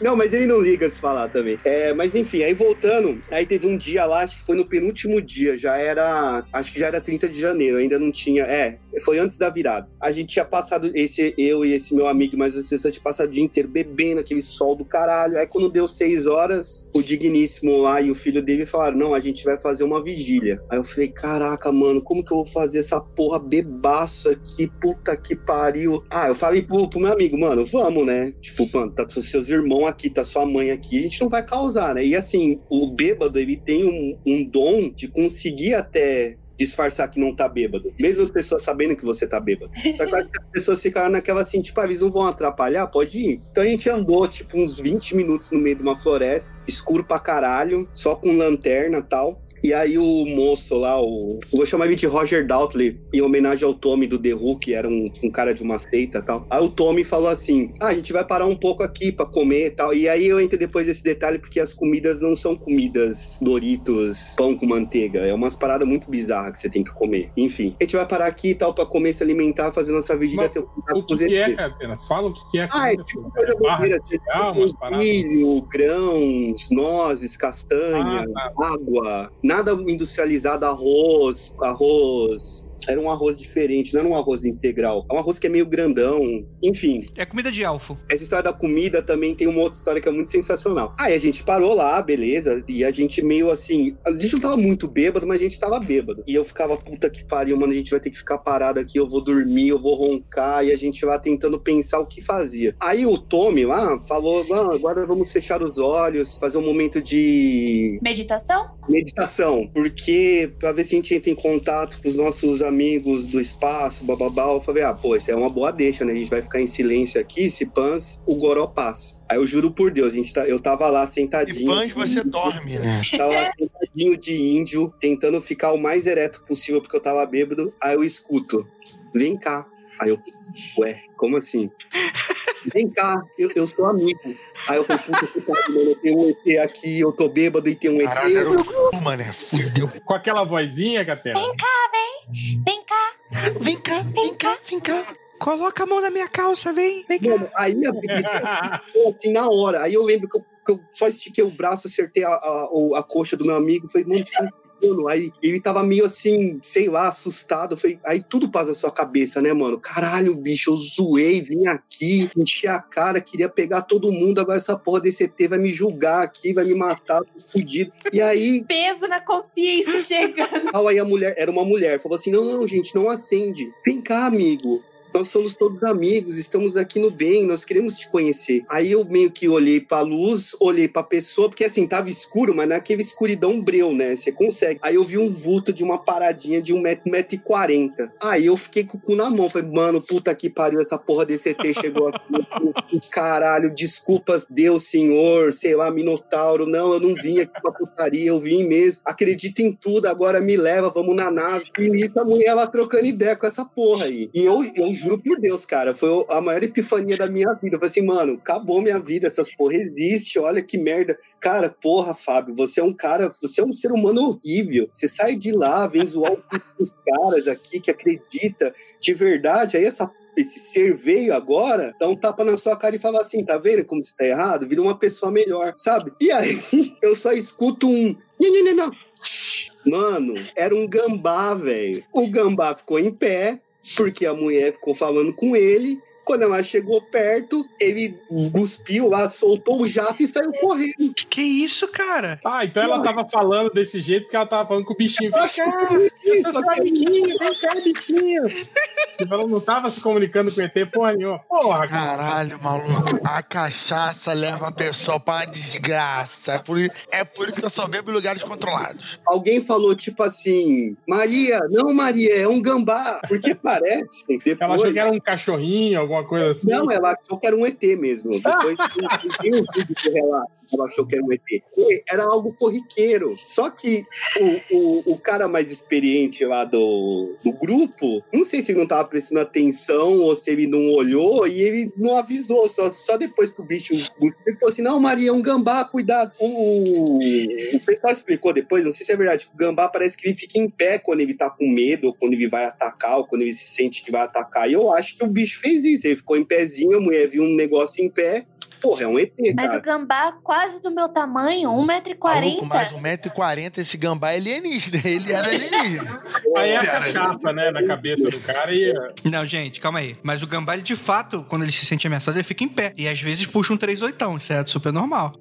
Não, mas ele não liga se falar também. É, mas enfim, aí voltando, aí teve um dia lá, acho que foi no penúltimo dia, já era. Acho que já era 30 de janeiro, ainda não tinha. É, foi antes da virada. A gente tinha passado, esse, eu e esse meu amigo, mas as pessoas tinham passado o dia inteiro bebendo aquele sol do caralho. Aí quando deu seis horas, o digníssimo lá e o filho dele falaram: não, a gente vai fazer uma vigília. Aí eu falei, caraca, mano, como que eu vou fazer essa porra bebaço aqui? Puta que pariu. Ah, eu falei pro, pro meu amigo, mano, vamos, né? Tipo, mano, tá com seus irmãos aqui, tá sua mãe aqui, a gente não vai causar, né? E assim, o bêbado, ele tem um, um dom de conseguir até disfarçar que não tá bêbado. Mesmo as pessoas sabendo que você tá bêbado. Só que as pessoas ficaram naquela assim, tipo, ah, eles não vão atrapalhar? Pode ir. Então a gente andou, tipo, uns 20 minutos no meio de uma floresta, escuro pra caralho, só com lanterna e tal. E aí o moço lá, o. Vou chamar ele de Roger Doutley, em homenagem ao Tommy do The Who, que era um, um cara de uma seita e tal. Aí o Tommy falou assim: Ah, a gente vai parar um pouco aqui pra comer e tal. E aí eu entro depois desse detalhe, porque as comidas não são comidas Doritos, pão com manteiga. É umas paradas muito bizarras que você tem que comer. Enfim, a gente vai parar aqui e tal, pra comer, se alimentar, fazer nossa vigília, Mas ter o contato O que, que é. Catena? Fala o que, que é. Ah, é tipo coisa bobeira, tipo, milho, grãos, nozes, castanha, Ah, tá. água, nada industrializado, arroz, arroz. Era um arroz diferente, não era um arroz integral. É um arroz que é meio grandão. Enfim, É comida de elfo. essa história da comida também tem uma outra história que é muito sensacional. Aí a gente parou lá, beleza, e a gente meio assim. A gente não tava muito bêbado, mas a gente tava bêbado. E eu ficava, puta que pariu, mano, a gente vai ter que ficar parado aqui, eu vou dormir, eu vou roncar, e a gente lá tentando pensar o que fazia. Aí o Tommy lá falou: "Ah, agora vamos fechar os olhos, fazer um momento de Meditação? meditação, porque pra ver se a gente entra em contato com os nossos amigos do espaço, bababá, eu falei, ah, pô, isso é uma boa deixa, né? A gente vai ficar em silêncio aqui, se pans, o goró passa. Aí eu juro por Deus, a gente tá, eu tava lá e sentadinho. pães você dorme, né? Tava lá sentadinho de índio, tentando ficar o mais ereto possível, porque eu tava bêbado. Aí eu escuto, vem cá. Aí eu, ué, como assim? Vem cá, eu, eu sou amigo. Aí eu falei, puta que pariu, mano, eu tenho um ET aqui, eu tô bêbado e tem um ET. Caralho, era o mano, né? Fudeu. Com aquela vozinha, Catena. Vem cá, vem. Vem cá, Vem cá, vem cá, vem cá. Coloca a mão na minha calça, vem. Vem cá. Mano, aí a ficou assim na hora. Aí eu lembro que eu, que eu só estiquei o braço, acertei a, a, a coxa do meu amigo. Falei, mano, gritando? Aí ele tava meio assim, sei lá, assustado. Falei, aí tudo passa na sua cabeça, né, mano? Caralho, bicho, eu zoei, vim aqui, enchi a cara, queria pegar todo mundo. Agora essa porra desse ET vai me julgar aqui, vai me matar, fudido. E aí, peso na consciência chegando. Aí a mulher, era uma mulher, falou assim: não, não, gente, não acende. Vem cá, amigo. Nós somos todos amigos, estamos aqui no bem, nós queremos te conhecer. Aí eu meio que olhei pra luz, olhei pra pessoa, porque assim, tava escuro, mas naquele escuridão breu, né? Você consegue. Aí eu vi um vulto de uma paradinha de um metro, um metro e quarenta. Aí eu fiquei com o cu na mão, falei, mano, puta que pariu, essa porra desse ET chegou aqui. Caralho, desculpas, Deus, Senhor, sei lá, Minotauro. Não, eu não vim aqui pra putaria, eu vim mesmo. Acredita em tudo, agora me leva, vamos na nave. E essa mulher, ela trocando ideia com essa porra aí. E eu, eu juro por Deus, cara, foi a maior epifania da minha vida. Eu falei assim, mano, acabou minha vida, essas porra existem, olha que merda. Cara, porra, Fábio, você é um cara, você é um ser humano horrível. Você sai de lá, vem zoar os caras aqui que acredita de verdade. Aí essa esse ser veio agora, dá um tapa na sua cara e fala assim: tá vendo como você tá errado? Vira uma pessoa melhor, sabe? E aí eu só escuto um. Não. Mano, era um gambá, velho. O gambá ficou em pé, porque a mulher ficou falando com ele. Quando ela chegou perto, ele cuspiu lá, soltou o jato e saiu correndo. Que, que isso, cara? Ah, então ela tava falando desse jeito porque ela tava falando com o bichinho. Vem cá, Isso, só amiguinho, vem cá, bichinho. Tipo, ela não tava se comunicando com o ET, porra nenhuma. Porra, cara. Caralho, maluco. A cachaça leva a pessoa pra desgraça. É por, é por isso que eu só bebo em lugares controlados. Alguém falou tipo assim: Maria, não, Maria, é um gambá. Porque parece. Depois, Ela achou que era um cachorrinho, alguma coisa assim. Não, ela achou que era um ET mesmo. Depois tem- um vídeo que relata. Ela achou que era um ET. Era algo corriqueiro. Só que o, o, o cara mais experiente lá do, do grupo, não sei se ele não tava prestando atenção ou se ele não olhou e ele não avisou. Só, só depois que o bicho. Ele falou assim: não, Maria, é um gambá, cuidado. O, o pessoal explicou depois, não sei se é verdade, o gambá parece que ele fica em pé quando ele tá com medo, ou quando ele vai atacar, ou quando ele se sente que vai atacar. E eu acho que o bicho fez isso. Ele ficou em pezinho, a mulher viu um negócio em pé. Porra, é um ET, Mas cara. o gambá quase do meu tamanho, Maluco, mais 1,40m. 1,40m, esse gambá é alienígena. Ele era alienígena. Aí é a cachaça, né, na cabeça do cara e. Não, gente, calma aí. Mas o gambá, ele, de fato, quando ele se sente ameaçado, ele fica em pé. E às vezes puxa um 3 oitão. Isso é super normal.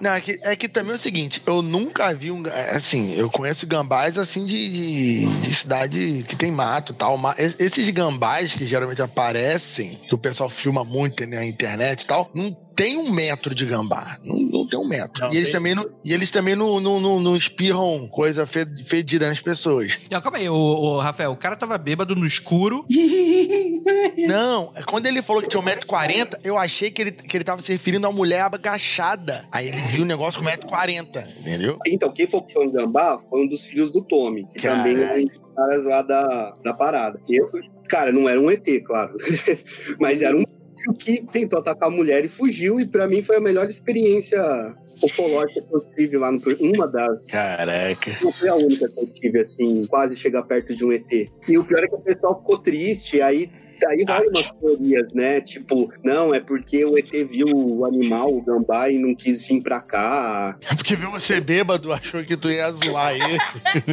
Não, é que, é que também é o seguinte, eu nunca vi um. Assim, eu conheço gambás assim de, de, de cidade que tem mato e tal. mas es- esses gambás que geralmente aparecem, que o pessoal filma muito na internet e tal, não tem um metro de gambá. Não, não tem um metro. Não e, eles tem. também não, e eles também não, não, não, não espirram coisa fe- fedida nas pessoas. Não, calma aí, ô, ô, Rafael. O cara tava bêbado no escuro. Não, quando ele falou que tinha 1,40m, eu achei que ele, que ele tava se referindo a uma mulher agachada. Aí ele viu o negócio com 1,40m, entendeu? Então, quem falou que foi um gambá foi um dos filhos do Tommy, que Caralho. também é um dos caras lá da, da parada. Eu, cara, não era um ET, claro. Mas era um que tentou atacar a mulher e fugiu, e pra mim foi a melhor experiência ufológica que eu tive lá no. Uma das. Caraca. Não foi a única que eu tive, assim, quase chegar perto de um ET. E o pior é que o pessoal ficou triste, aí. Aí rola umas teorias, né? Tipo, não, é porque o ET viu o animal, o gambá, e não quis vir pra cá. É porque viu você bêbado, achou que tu ia zoar ele.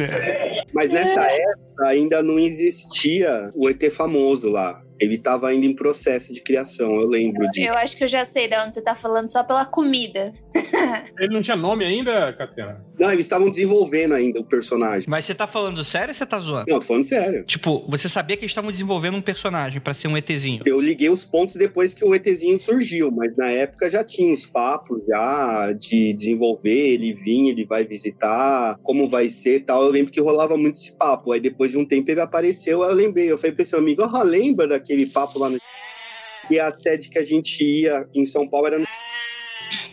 Mas nessa época ainda não existia o ET famoso lá. Ele tava ainda em processo de criação, eu lembro disso. Eu acho que eu já sei de onde você tá falando, só pela comida. Ele não tinha nome ainda, Catena? Não, eles estavam desenvolvendo ainda o personagem. Mas você tá falando sério ou você tá zoando? Não, tô falando sério. Tipo, você sabia que eles estavam desenvolvendo um personagem pra ser um ETzinho. Eu liguei os pontos depois que o ETzinho surgiu, mas na época já tinha os papos já de desenvolver, ele vir, ele vai visitar, como vai ser e tal. Eu lembro que rolava muito esse papo. Aí depois de um tempo ele apareceu, eu lembrei. Eu falei pra esse amigo, ah, lembra daquele papo lá no... E a sede que a gente ia em São Paulo era no...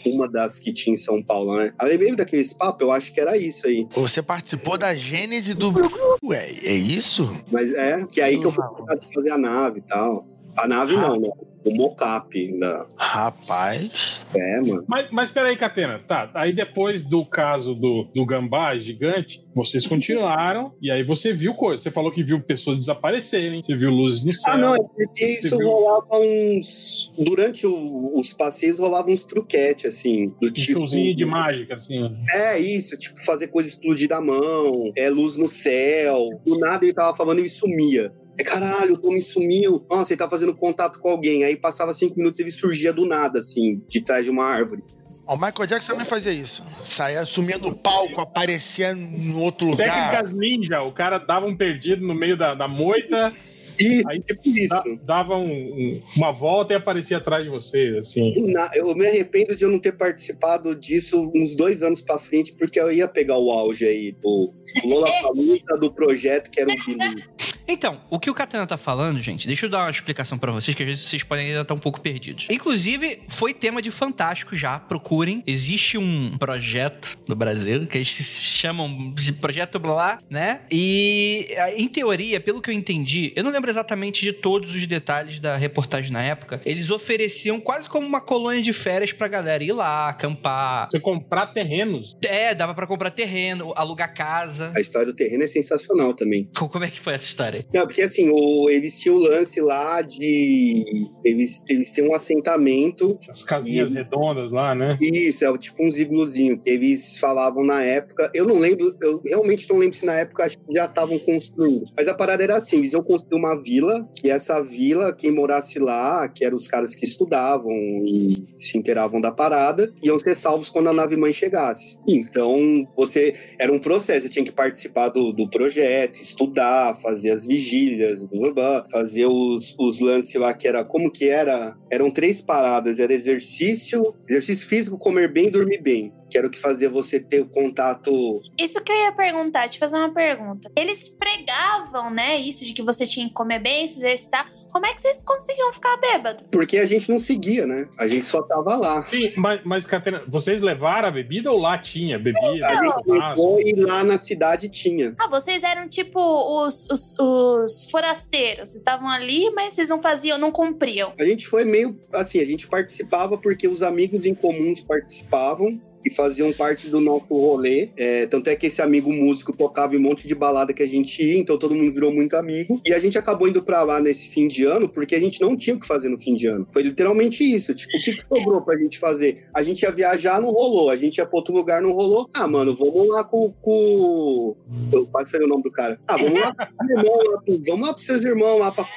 uma das que tinha em São Paulo, né? Aí eu lembrei daqueles papos, eu acho que era isso aí. Você participou da gênese do. Ué, é isso? Mas é, que aí que eu fui fazer a nave e tal. A nave não, né? O mocap da... Rapaz. É, mano. Mas, mas peraí, Catena. Tá, aí depois do caso do, do gambá gigante, vocês continuaram e aí você viu coisas. Você falou que viu pessoas desaparecerem, você viu luzes no céu. Ah, não, é porque isso viu? rolava uns. Durante o- os passeios rolava uns truquetes, assim. Do Um tipo. showzinho de mágica, assim. É isso, tipo, fazer coisa explodir da mão, é luz no céu. Do nada ele tava falando e sumia. É caralho, o Tommy sumiu. Nossa, ele tá fazendo contato com alguém. Aí passava cinco minutos e ele surgia do nada, assim, de trás de uma árvore. O Michael Jackson também fazia isso. Saía, sumia no palco, aparecia em outro lugar. Técnicas ninja, o cara dava um perdido no meio da, da moita, E, Aí tipo isso. Da- dava um- um- uma volta e aparecia atrás de você, assim. Na- eu me arrependo de eu não ter participado disso uns dois anos pra frente, porque eu ia pegar o auge aí do Lollapalooza, do projeto que era o Billy. Então, o que o Katana tá falando, gente, deixa eu dar uma explicação pra vocês, que às vezes vocês podem ainda estar um pouco perdidos. Inclusive, foi tema de Fantástico já, procurem. Existe um projeto no Brasil, que eles se chamam de Projeto Blá, né? E, em teoria, pelo que eu entendi, eu não lembro exatamente de todos os detalhes da reportagem na época, eles ofereciam quase como uma colônia de férias pra galera ir lá, acampar. Você comprar terrenos. É, dava pra comprar terreno, alugar casa. A história do terreno é sensacional também. Co- Como é que foi essa história? Não, porque assim, o, eles tinham o lance lá de. Eles, eles têm um assentamento. As casinhas E- redondas lá, né? Isso, é tipo uns igluzinho que eles falavam na época. Eu não lembro, eu realmente não lembro se na época já estavam construindo. Mas a parada era assim: eles iam construir uma vila, que essa vila, quem morasse lá, que eram os caras que estudavam e se inteiravam da parada, iam ser salvos quando a nave mãe chegasse. Então, você. Era um processo, você tinha que participar do, do projeto, estudar, fazer as vigílias, blá, blá, fazer os, os lances lá que era. Como que era? Eram três paradas: era exercício, exercício físico, comer bem dormir bem. Que era o que fazia você ter o contato. Isso que eu ia perguntar, te fazer uma pergunta. Eles pregavam, né, isso de que você tinha que comer bem, se exercitar. Como é que vocês conseguiam ficar bêbado? Porque a gente não seguia, né? A gente só tava lá. Sim, mas, mas Catena, vocês levaram a bebida ou lá tinha bebida? A gente levou e lá na cidade tinha. Ah, vocês eram tipo os, os, os forasteiros. Vocês estavam ali, mas vocês não faziam, não cumpriam. A gente foi meio assim, a gente participava porque os amigos em comuns participavam e faziam parte do nosso rolê. É, tanto é que esse amigo músico tocava em um monte de balada que a gente ia, então todo mundo virou muito amigo. E a gente acabou indo pra lá nesse fim de ano porque a gente não tinha o que fazer no fim de ano. Foi literalmente isso. Tipo, o que, que sobrou pra gente fazer? A gente ia viajar, não rolou. A gente ia pra outro lugar, não rolou. Ah, mano, vamos lá com. com... Quase falei o nome do cara. Ah, vamos lá com o irmão, lá vamos lá pros seus irmãos lá pra.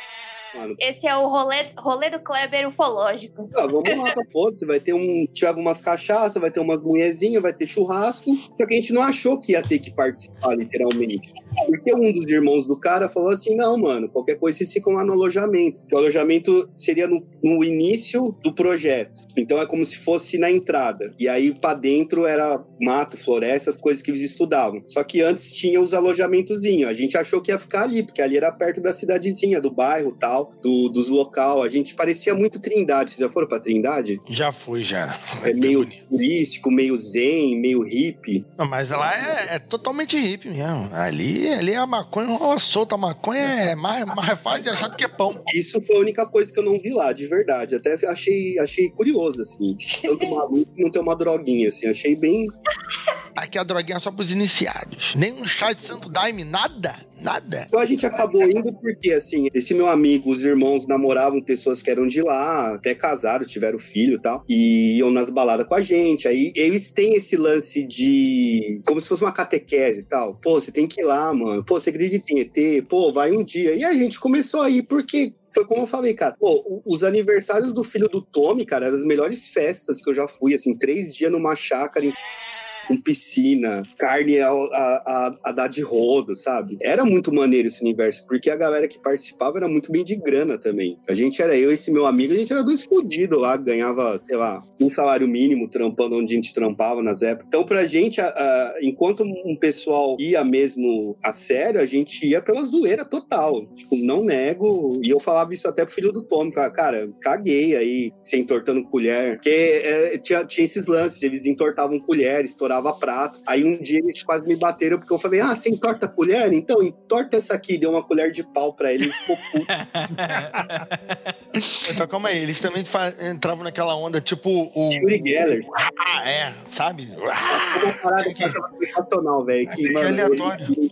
Mano, Esse é o rolê, rolê do Kleber ufológico. ah, vamos lá pra foda vai ter um. Tiver umas cachaças, vai ter umas mulherzinhas, vai ter churrasco. Só que a gente não achou que ia ter que participar, literalmente. Porque um dos irmãos do cara falou assim: não, mano, qualquer coisa vocês ficam lá no alojamento. Porque o alojamento seria no, no início do projeto. Então é como se fosse na entrada. E aí pra dentro era mato, floresta, as coisas que eles estudavam. Só que antes tinha os alojamentozinhos. A gente achou que ia ficar ali, porque ali era perto da cidadezinha, do bairro tal, do, dos local. A gente parecia muito Trindade. Vocês já foram pra Trindade? Já fui, já. É bem meio bonito. turístico, meio zen, meio hippie. Não, mas lá é, é totalmente hippie mesmo. Ali, ali a maconha rola solta. A maconha é mais, mais fácil de achar do que pão. Isso foi a única coisa que eu não vi lá, de verdade. Até achei, achei curioso, assim. Tanto maluco não ter uma droguinha, assim. Achei bem. Aqui a droguinha é só pros iniciados. Nem um chá de santo daime, nada. Nada. Então a gente acabou indo porque, assim, esse meu amigo, os irmãos namoravam pessoas que eram de lá, até casaram, tiveram filho e tal, e iam nas baladas com a gente. Aí eles têm esse lance de. como se fosse uma catequese e tal. Pô, você tem que ir lá, mano. Pô, você acredita em ET? Pô, vai um dia. E a gente começou a ir porque. Foi como eu falei, cara. Pô, os aniversários do filho do Tommy, cara, eram as melhores festas que eu já fui, assim, três dias numa chácara em com piscina, carne a, a, a, dar de rodo, sabe? Era muito maneiro esse universo, porque a galera que participava era muito bem de grana também. A gente era, eu e esse meu amigo, a gente era dois fodidos lá, ganhava, sei lá, um salário mínimo trampando onde a gente trampava nas épocas. Então, pra gente, a- a- enquanto um pessoal ia mesmo a sério, a gente ia pela zoeira total. Tipo, não nego, e eu falava isso até pro filho do Tom, falava, cara, caguei aí, se entortando colher, porque é, tinha, tinha esses lances, eles entortavam colher, estourava prato. Aí um dia eles quase me bateram, porque eu falei, ah, você entorta colher? Então, entorta essa aqui. Deu uma colher de pau pra ele, ficou puto. Então calma aí, eles também entravam naquela onda tipo o. Yuri Geller. Ah, é, sabe? Foi uma parada que sensacional, velho. Que, mano,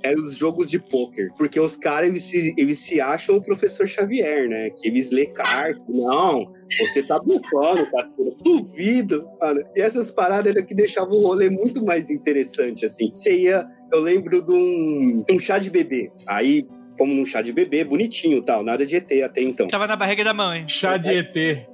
eram os jogos de pôquer. Porque os caras, eles se, eles se acham o professor Xavier, né? Que eles lê carta. Não, você tá bufando, cara. Duvido, mano. E essas paradas era que deixavam o rolê muito mais interessante, assim. Você ia... Eu lembro de um, um chá de bebê. Aí... Fomos num chá de bebê, bonitinho e tal, nada de ET até então. Tava na barriga da mãe. Chá de ET.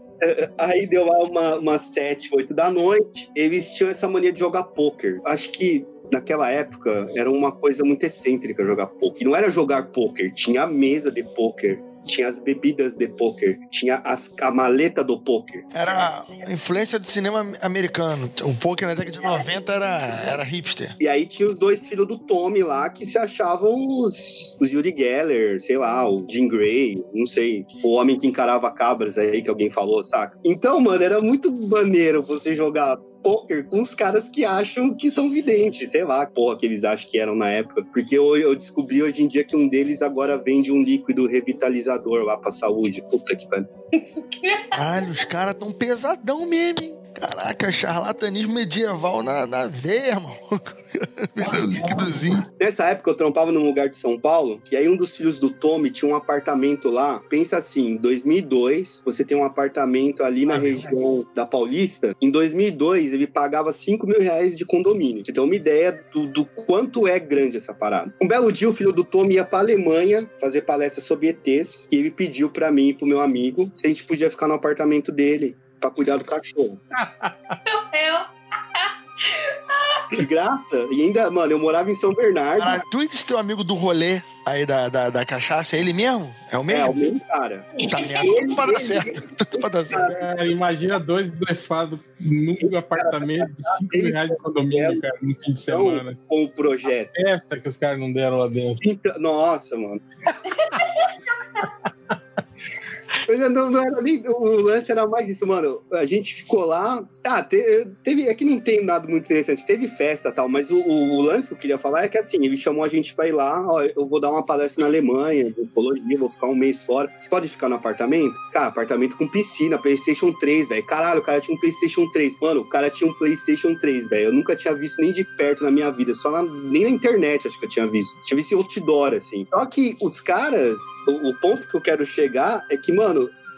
Aí deu lá uma, umas 7, 8 da noite. Eles tinham essa mania de jogar pôquer. Acho que naquela época era uma coisa muito excêntrica jogar pôquer. E não era jogar pôquer, tinha a mesa de pôquer tinha as bebidas de poker, tinha as, a maleta do poker. Era a influência do cinema americano. O poker na década de 90 era, era hipster. E aí tinha os dois filhos do Tommy lá que se achavam os, os Yuri Geller, sei lá, o Jim Gray, não sei, o homem que encarava cabras aí que alguém falou, saca? Então, mano, era muito maneiro você jogar poker com os caras que acham que são videntes, sei lá, porra, que eles acham que eram na época. Porque eu, eu descobri hoje em dia que um deles agora vende um líquido revitalizador lá pra saúde. Puta que pariu. Caralho, os caras tão pesadão mesmo, hein? Caraca, charlatanismo medieval na, na veia, irmão. Líquidozinho. Nessa época eu trampava num lugar de São Paulo, e aí um dos filhos do Tommy tinha um apartamento lá. Pensa assim, 2002, você tem um apartamento ali na região da Paulista. Em 2002, ele pagava 5 mil reais de condomínio. Você tem uma ideia do, do quanto é grande essa parada. Um belo dia, o filho do Tommy ia pra Alemanha fazer palestra sobre ETs, e ele pediu pra mim e pro meu amigo se a gente podia ficar no apartamento dele pra cuidar do cachorro. Eu. De graça. E ainda, mano, eu morava em São Bernardo. Tu e esse teu amigo do rolê aí da, da, da cachaça, é ele mesmo? É o é, mesmo? o mesmo cara. Tá merda, tudo pra dar certo. Tudo pra dar certo. Cara, imagina dois blefados num apartamento de 5 mil reais de condomínio, cara, no fim de semana. Com o projeto. Essa que os caras não deram lá dentro. Então, nossa, mano. Não, não era nem. O lance era mais isso, mano. A gente ficou lá. Ah, te- teve. É que não tem nada muito interessante. Teve festa tal, mas o, o- o lance que eu queria falar é que assim, ele chamou a gente pra ir lá. Ó, eu vou dar uma palestra na Alemanha, de ecologia, vou ficar um mês fora. Você pode ficar no apartamento? Cara, apartamento com piscina, PlayStation 3, velho. Caralho, o cara tinha um PlayStation 3. Mano, o cara tinha um PlayStation 3, velho. Eu nunca tinha visto nem de perto na minha vida. Só na- nem na internet acho que eu tinha visto. Tinha visto em outdoor, assim. Só que os caras, o, o ponto que eu quero chegar é que, mano,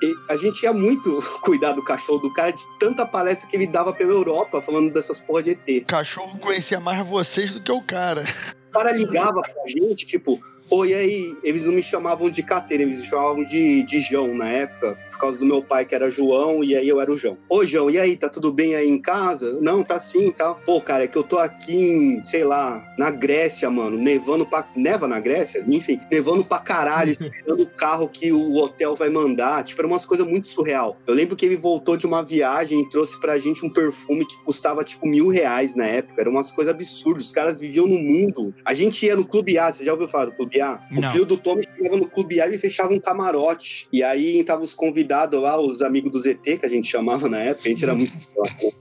e a gente ia muito cuidar do cachorro do cara de tanta palestra que ele dava pela Europa falando dessas porra de ET. O cachorro conhecia mais vocês do que o cara. O cara ligava pra gente, tipo, e aí? Eles não me chamavam de Cateira, eles me chamavam de, de João na época, causa do meu pai que era João, e aí eu era o João. Ô, João, e aí, tá tudo bem aí em casa? Não, tá sim e tal. Pô, cara, é que eu tô aqui em, sei lá, na Grécia, mano, nevando pra. Neva na Grécia? Enfim, nevando pra caralho, esperando o carro que o hotel vai mandar. Tipo, era umas coisas muito surreal. Eu lembro que ele voltou de uma viagem e trouxe pra gente um perfume que custava, tipo, mil reais na época. Eram umas coisas absurdas. Os caras viviam no mundo. A gente ia no Clube A, você já ouviu falar do Clube A? O Não. filho do Tommy chegava no Clube A e fechava um camarote. E aí estavam os convidados lá, os amigos do ZT, que a gente chamava na época. A gente era muito.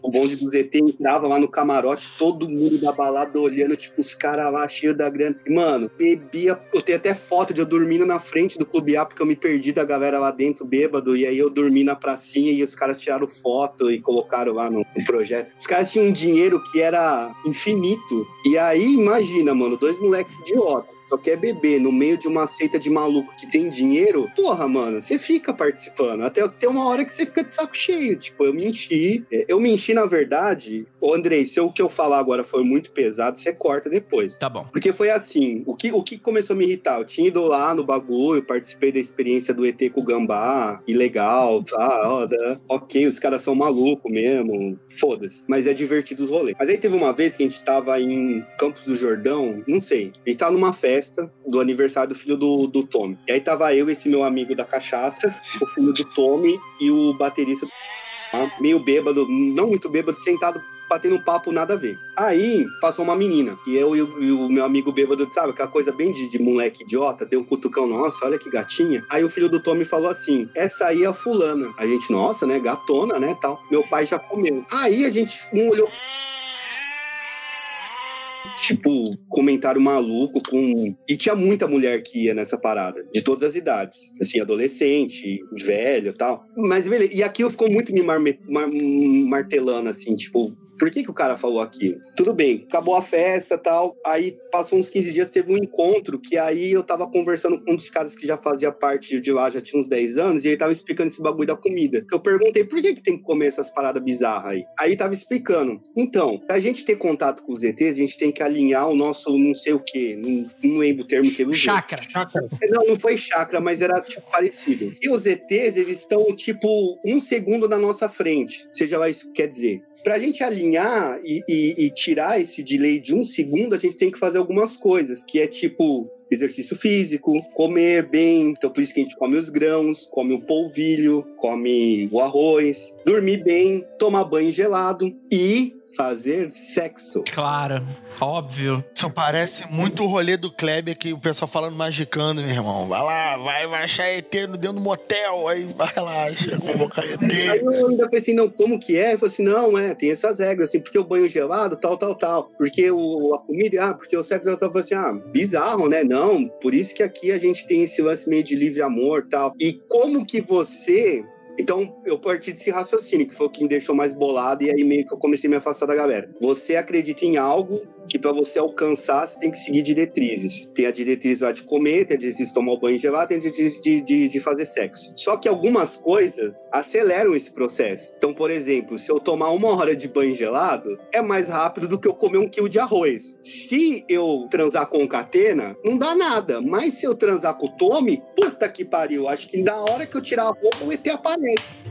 O bonde do ZT entrava lá no camarote, todo mundo da balada olhando, tipo, os caras lá cheios da grana. E, mano, bebia. Eu tenho até foto de eu dormindo na frente do Clube A, porque eu me perdi da galera lá dentro, bêbado. E aí eu dormi na pracinha e os caras tiraram foto e colocaram lá no, no projeto. Os caras tinham um dinheiro que era infinito. E aí, imagina, mano, dois moleques idiotas só quer beber no meio de uma seita de maluco que tem dinheiro, porra, mano, você fica participando. Até tem uma hora que você fica de saco cheio. Tipo, eu me enchi. É, Eu me enchi, na verdade. Ô, Andrei, se o que eu falar agora for muito pesado, você corta depois. Tá bom. Porque foi assim, o que, o que começou a me irritar? Eu tinha ido lá no bagulho, participei da experiência do ET com o Gambá, e legal, tá, ó, da- ok, os caras são malucos mesmo, foda-se. Mas é divertido os rolês. Mas aí teve uma vez que a gente tava em Campos do Jordão, não sei, a gente tava numa festa do aniversário do filho do, do Tommy. E aí tava eu, esse meu amigo da cachaça, o filho do Tommy e o baterista tá? meio bêbado, não muito bêbado, sentado batendo um papo nada a ver. Aí passou uma menina, e eu e o, e o meu amigo bêbado, sabe, aquela coisa bem de, de moleque idiota, deu um cutucão, nossa, olha que gatinha. Aí o filho do Tommy falou assim: essa aí é a fulana. A gente, nossa, né, gatona, né, tal. Meu pai já comeu. Aí a gente um olhou. Tipo, comentário maluco com. E tinha muita mulher que ia nessa parada, de todas as idades. Assim, adolescente, velho tal. Mas beleza. E aquilo ficou muito me marme- mar- martelando, assim, tipo. Por que, que o cara falou aquilo? Tudo bem, acabou a festa e tal. Aí passou uns 15 dias, teve um encontro que aí eu tava conversando com um dos caras que já fazia parte de lá, já tinha uns 10 anos, e ele tava explicando esse bagulho da comida. Que eu perguntei por que, que tem que comer essas paradas bizarras aí. Aí tava explicando. Então, pra gente ter contato com os ETs, a gente tem que alinhar o nosso não sei o quê. Não, não lembro o termo que ele usou. Chácara. Chácara. Não, não foi chakra, mas era tipo parecido. E os ETs, eles estão tipo um segundo na nossa frente. Seja lá isso que quer dizer. Pra gente alinhar e, e- e tirar esse delay de um segundo, a gente tem que fazer algumas coisas, que é tipo exercício físico, comer bem, então por isso que a gente come os grãos, come o polvilho, come o arroz, dormir bem, tomar banho gelado e fazer sexo. Claro, óbvio. Isso parece muito o rolê do Kleber que o pessoal falando magicando, meu irmão. Vai lá, vai, vai achar ET dentro do motel, aí vai lá, chega convocar ET. Aí eu ainda falei assim, não, como que é? Eu falei assim, não, é, tem essas regras, assim, porque o banho gelado, tal, tal, tal. Porque o, a comida, ah, porque o sexo, eu tava assim, ah, bizarro, né? Não, por isso que aqui a gente tem esse lance meio de livre amor, tal. E como que você então, eu parti desse raciocínio, que foi o que me deixou mais bolado, e aí meio que eu comecei a me afastar da galera. Você acredita em algo que para você alcançar, você tem que seguir diretrizes. Tem a diretriz lá de comer, tem a diretriz de tomar o banho gelado, tem a diretriz de, de, de, fazer sexo. Só que algumas coisas aceleram esse processo. Então, por exemplo, se eu tomar uma hora de banho gelado, é mais rápido do que eu comer um quilo de arroz. Se eu transar com catena, não dá nada. Mas se eu transar com o Tommy, puta que pariu. Acho que na hora que eu tirar a roupa, o ET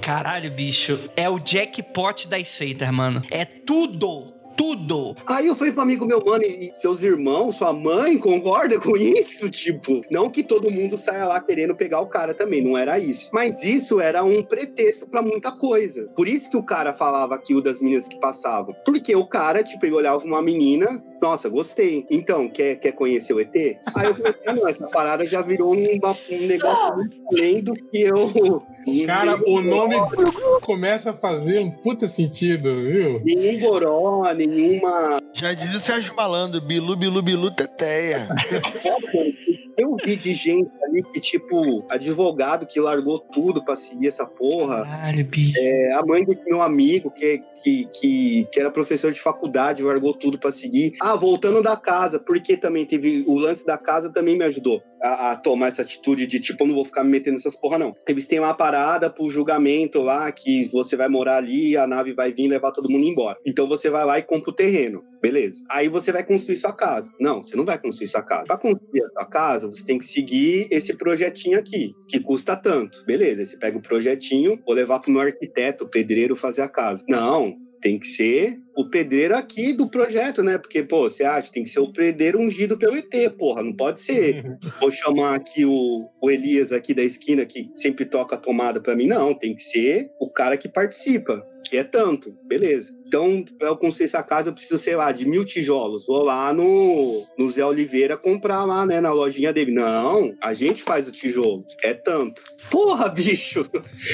Caralho, bicho. É o jackpot das seitas, mano. É tudo tudo. Aí eu falei pro amigo meu, mano, e seus irmãos, sua mãe concorda com isso? Tipo, não que todo mundo saia lá querendo pegar o cara também, não era isso. Mas isso era um pretexto para muita coisa. Por isso que o cara falava aquilo das meninas que passavam. Porque o cara, tipo, ele olhava uma menina, nossa, gostei. Então, quer, quer conhecer o ET? Aí eu falei, ah, não, essa parada já virou um, um negócio muito além do que eu. Cara, o nome começa a fazer um puta sentido, viu? Nenhum goró, nenhuma. Já dizia o Sérgio Malandro, bilu, bilu, bilu, teteia. Eu vi de gente ali que, tipo, advogado que largou tudo pra seguir essa porra. Caralho, bicho. É, a mãe do meu amigo, que, que, que, que era professor de faculdade, largou tudo para seguir. Ah, voltando da casa, porque também teve o lance da casa também me ajudou a, a, tomar essa atitude de tipo, eu não vou ficar me metendo nessas porra, não. Eles têm uma parada pro julgamento lá, que você vai morar ali, a nave vai vir levar todo mundo embora. Então você vai lá e compra o terreno. Beleza. Aí você vai construir sua casa. Não, você não vai construir sua casa. Para construir a sua casa, você tem que seguir esse projetinho aqui, que custa tanto. Beleza. Você pega o projetinho, vou levar pro meu arquiteto, o pedreiro, fazer a casa. Não, tem que ser o pedreiro aqui do projeto, né? Porque, pô, você acha, tem que ser o pedreiro ungido pelo ET, porra, não pode ser. Vou chamar aqui o, o Elias aqui da esquina, que sempre toca a tomada para mim. Não, tem que ser o cara que participa, que é tanto, beleza. Então, para eu construir essa casa, eu preciso, sei lá, de mil tijolos. Vou lá no, no Zé Oliveira comprar lá, né, na lojinha dele. Não, a gente faz o tijolo. É tanto. Porra, bicho!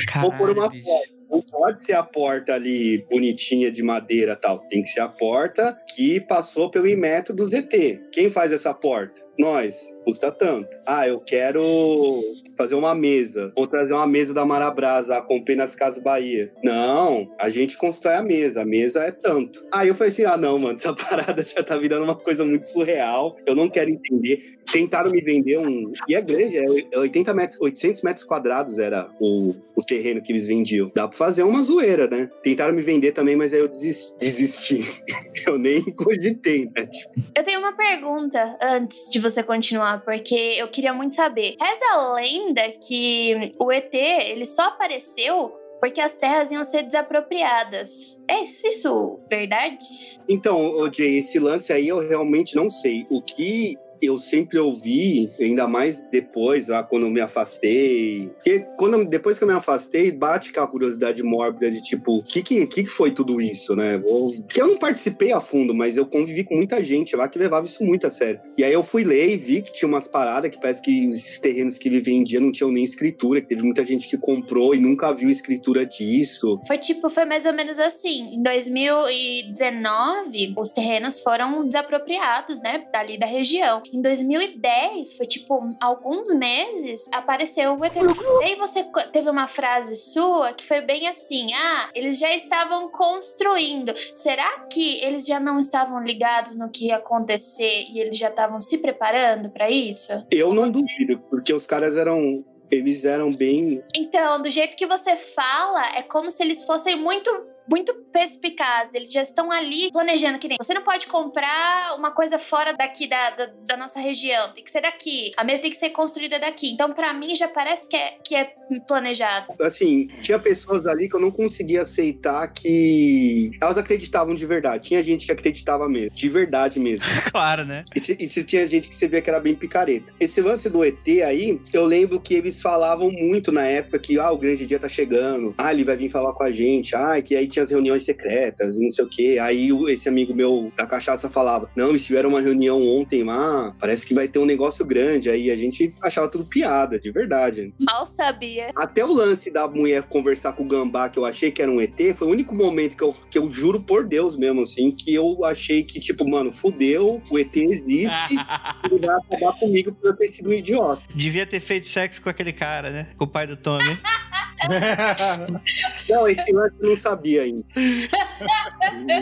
Caralho, Vou pôr uma bicho. porta. Não pode ser a porta ali bonitinha de madeira tal. Tem que ser a porta que passou pelo Inmetro do ZT. Quem faz essa porta? Nós. Custa tanto. Ah, eu quero fazer uma mesa. Vou trazer uma mesa da Marabrasa. Comprei nas Casas Bahia. Não, a gente constrói a mesa. A mesa é tanto. Aí eu falei assim: ah, não, mano, essa parada já tá virando uma coisa muito surreal. Eu não quero entender. Tentaram me vender um. E é grande, é 80 metros, 800 metros quadrados era o, o terreno que eles vendiam. Dá pra fazer uma zoeira, né? Tentaram me vender também, mas aí eu desisti. desisti. eu nem cogitei, né? Tipo, Eu tenho uma pergunta antes de você continuar, porque eu queria muito saber. Reza a lenda que o ET, ele só apareceu porque as terras iam ser desapropriadas. É isso, isso verdade? Então, Jay, esse lance aí eu realmente não sei. O que eu sempre ouvi, ainda mais depois, quando eu me afastei. Porque quando, depois que eu me afastei, bate aquela curiosidade mórbida de tipo, o que, que, que que foi tudo isso, né? Vou... Porque eu não participei a fundo, mas eu convivi com muita gente lá que levava isso muito a sério. E aí eu fui ler e vi que tinha umas paradas que parece que esses terrenos que ele vendia não tinham nem escritura, que teve muita gente que comprou e nunca viu escritura disso. Foi tipo, foi mais ou menos assim. Em 2019, os terrenos foram desapropriados, né? Dali da região. Em 2010, foi tipo, alguns meses, apareceu o ET. Daí você teve uma frase sua que foi bem assim: ah, eles já estavam construindo. Será que eles já não estavam ligados no que ia acontecer e eles já estavam se preparando pra isso? Eu não duvido, porque os caras eram. Eles eram bem Então, do jeito que você fala, é como se eles fossem muito muito perspicazes. Eles já estão ali planejando que nem. Você não pode comprar uma coisa fora daqui da, da, da nossa região. Tem que ser daqui. A mesa tem que ser construída daqui. Então, para mim, já parece que é, que é planejado. Assim, tinha pessoas ali que eu não conseguia aceitar que elas acreditavam de verdade. Tinha gente que acreditava mesmo, de verdade mesmo. claro, né? E se, e se tinha gente que você via que era bem picareta. Esse lance do ET aí, eu lembro que eles falavam muito na época que ah, o grande dia tá chegando, ah, ele vai vir falar com a gente, ah, que aí tinha as reuniões secretas e não sei o que. Aí esse amigo meu da cachaça falava: Não, eles tiveram uma reunião ontem lá, parece que vai ter um negócio grande. Aí a gente achava tudo piada, de verdade. Mal sabia. Até o lance da mulher conversar com o gambá, que eu achei que era um ET, foi o único momento que eu, que eu juro por Deus mesmo, assim, que eu achei que, tipo, mano, fudeu, o ET existe, ele vai acabar comigo por eu ter sido um idiota. Devia ter feito sexo com aquele cara, né? Com o pai do Tommy. não, esse lance eu não sabia ainda.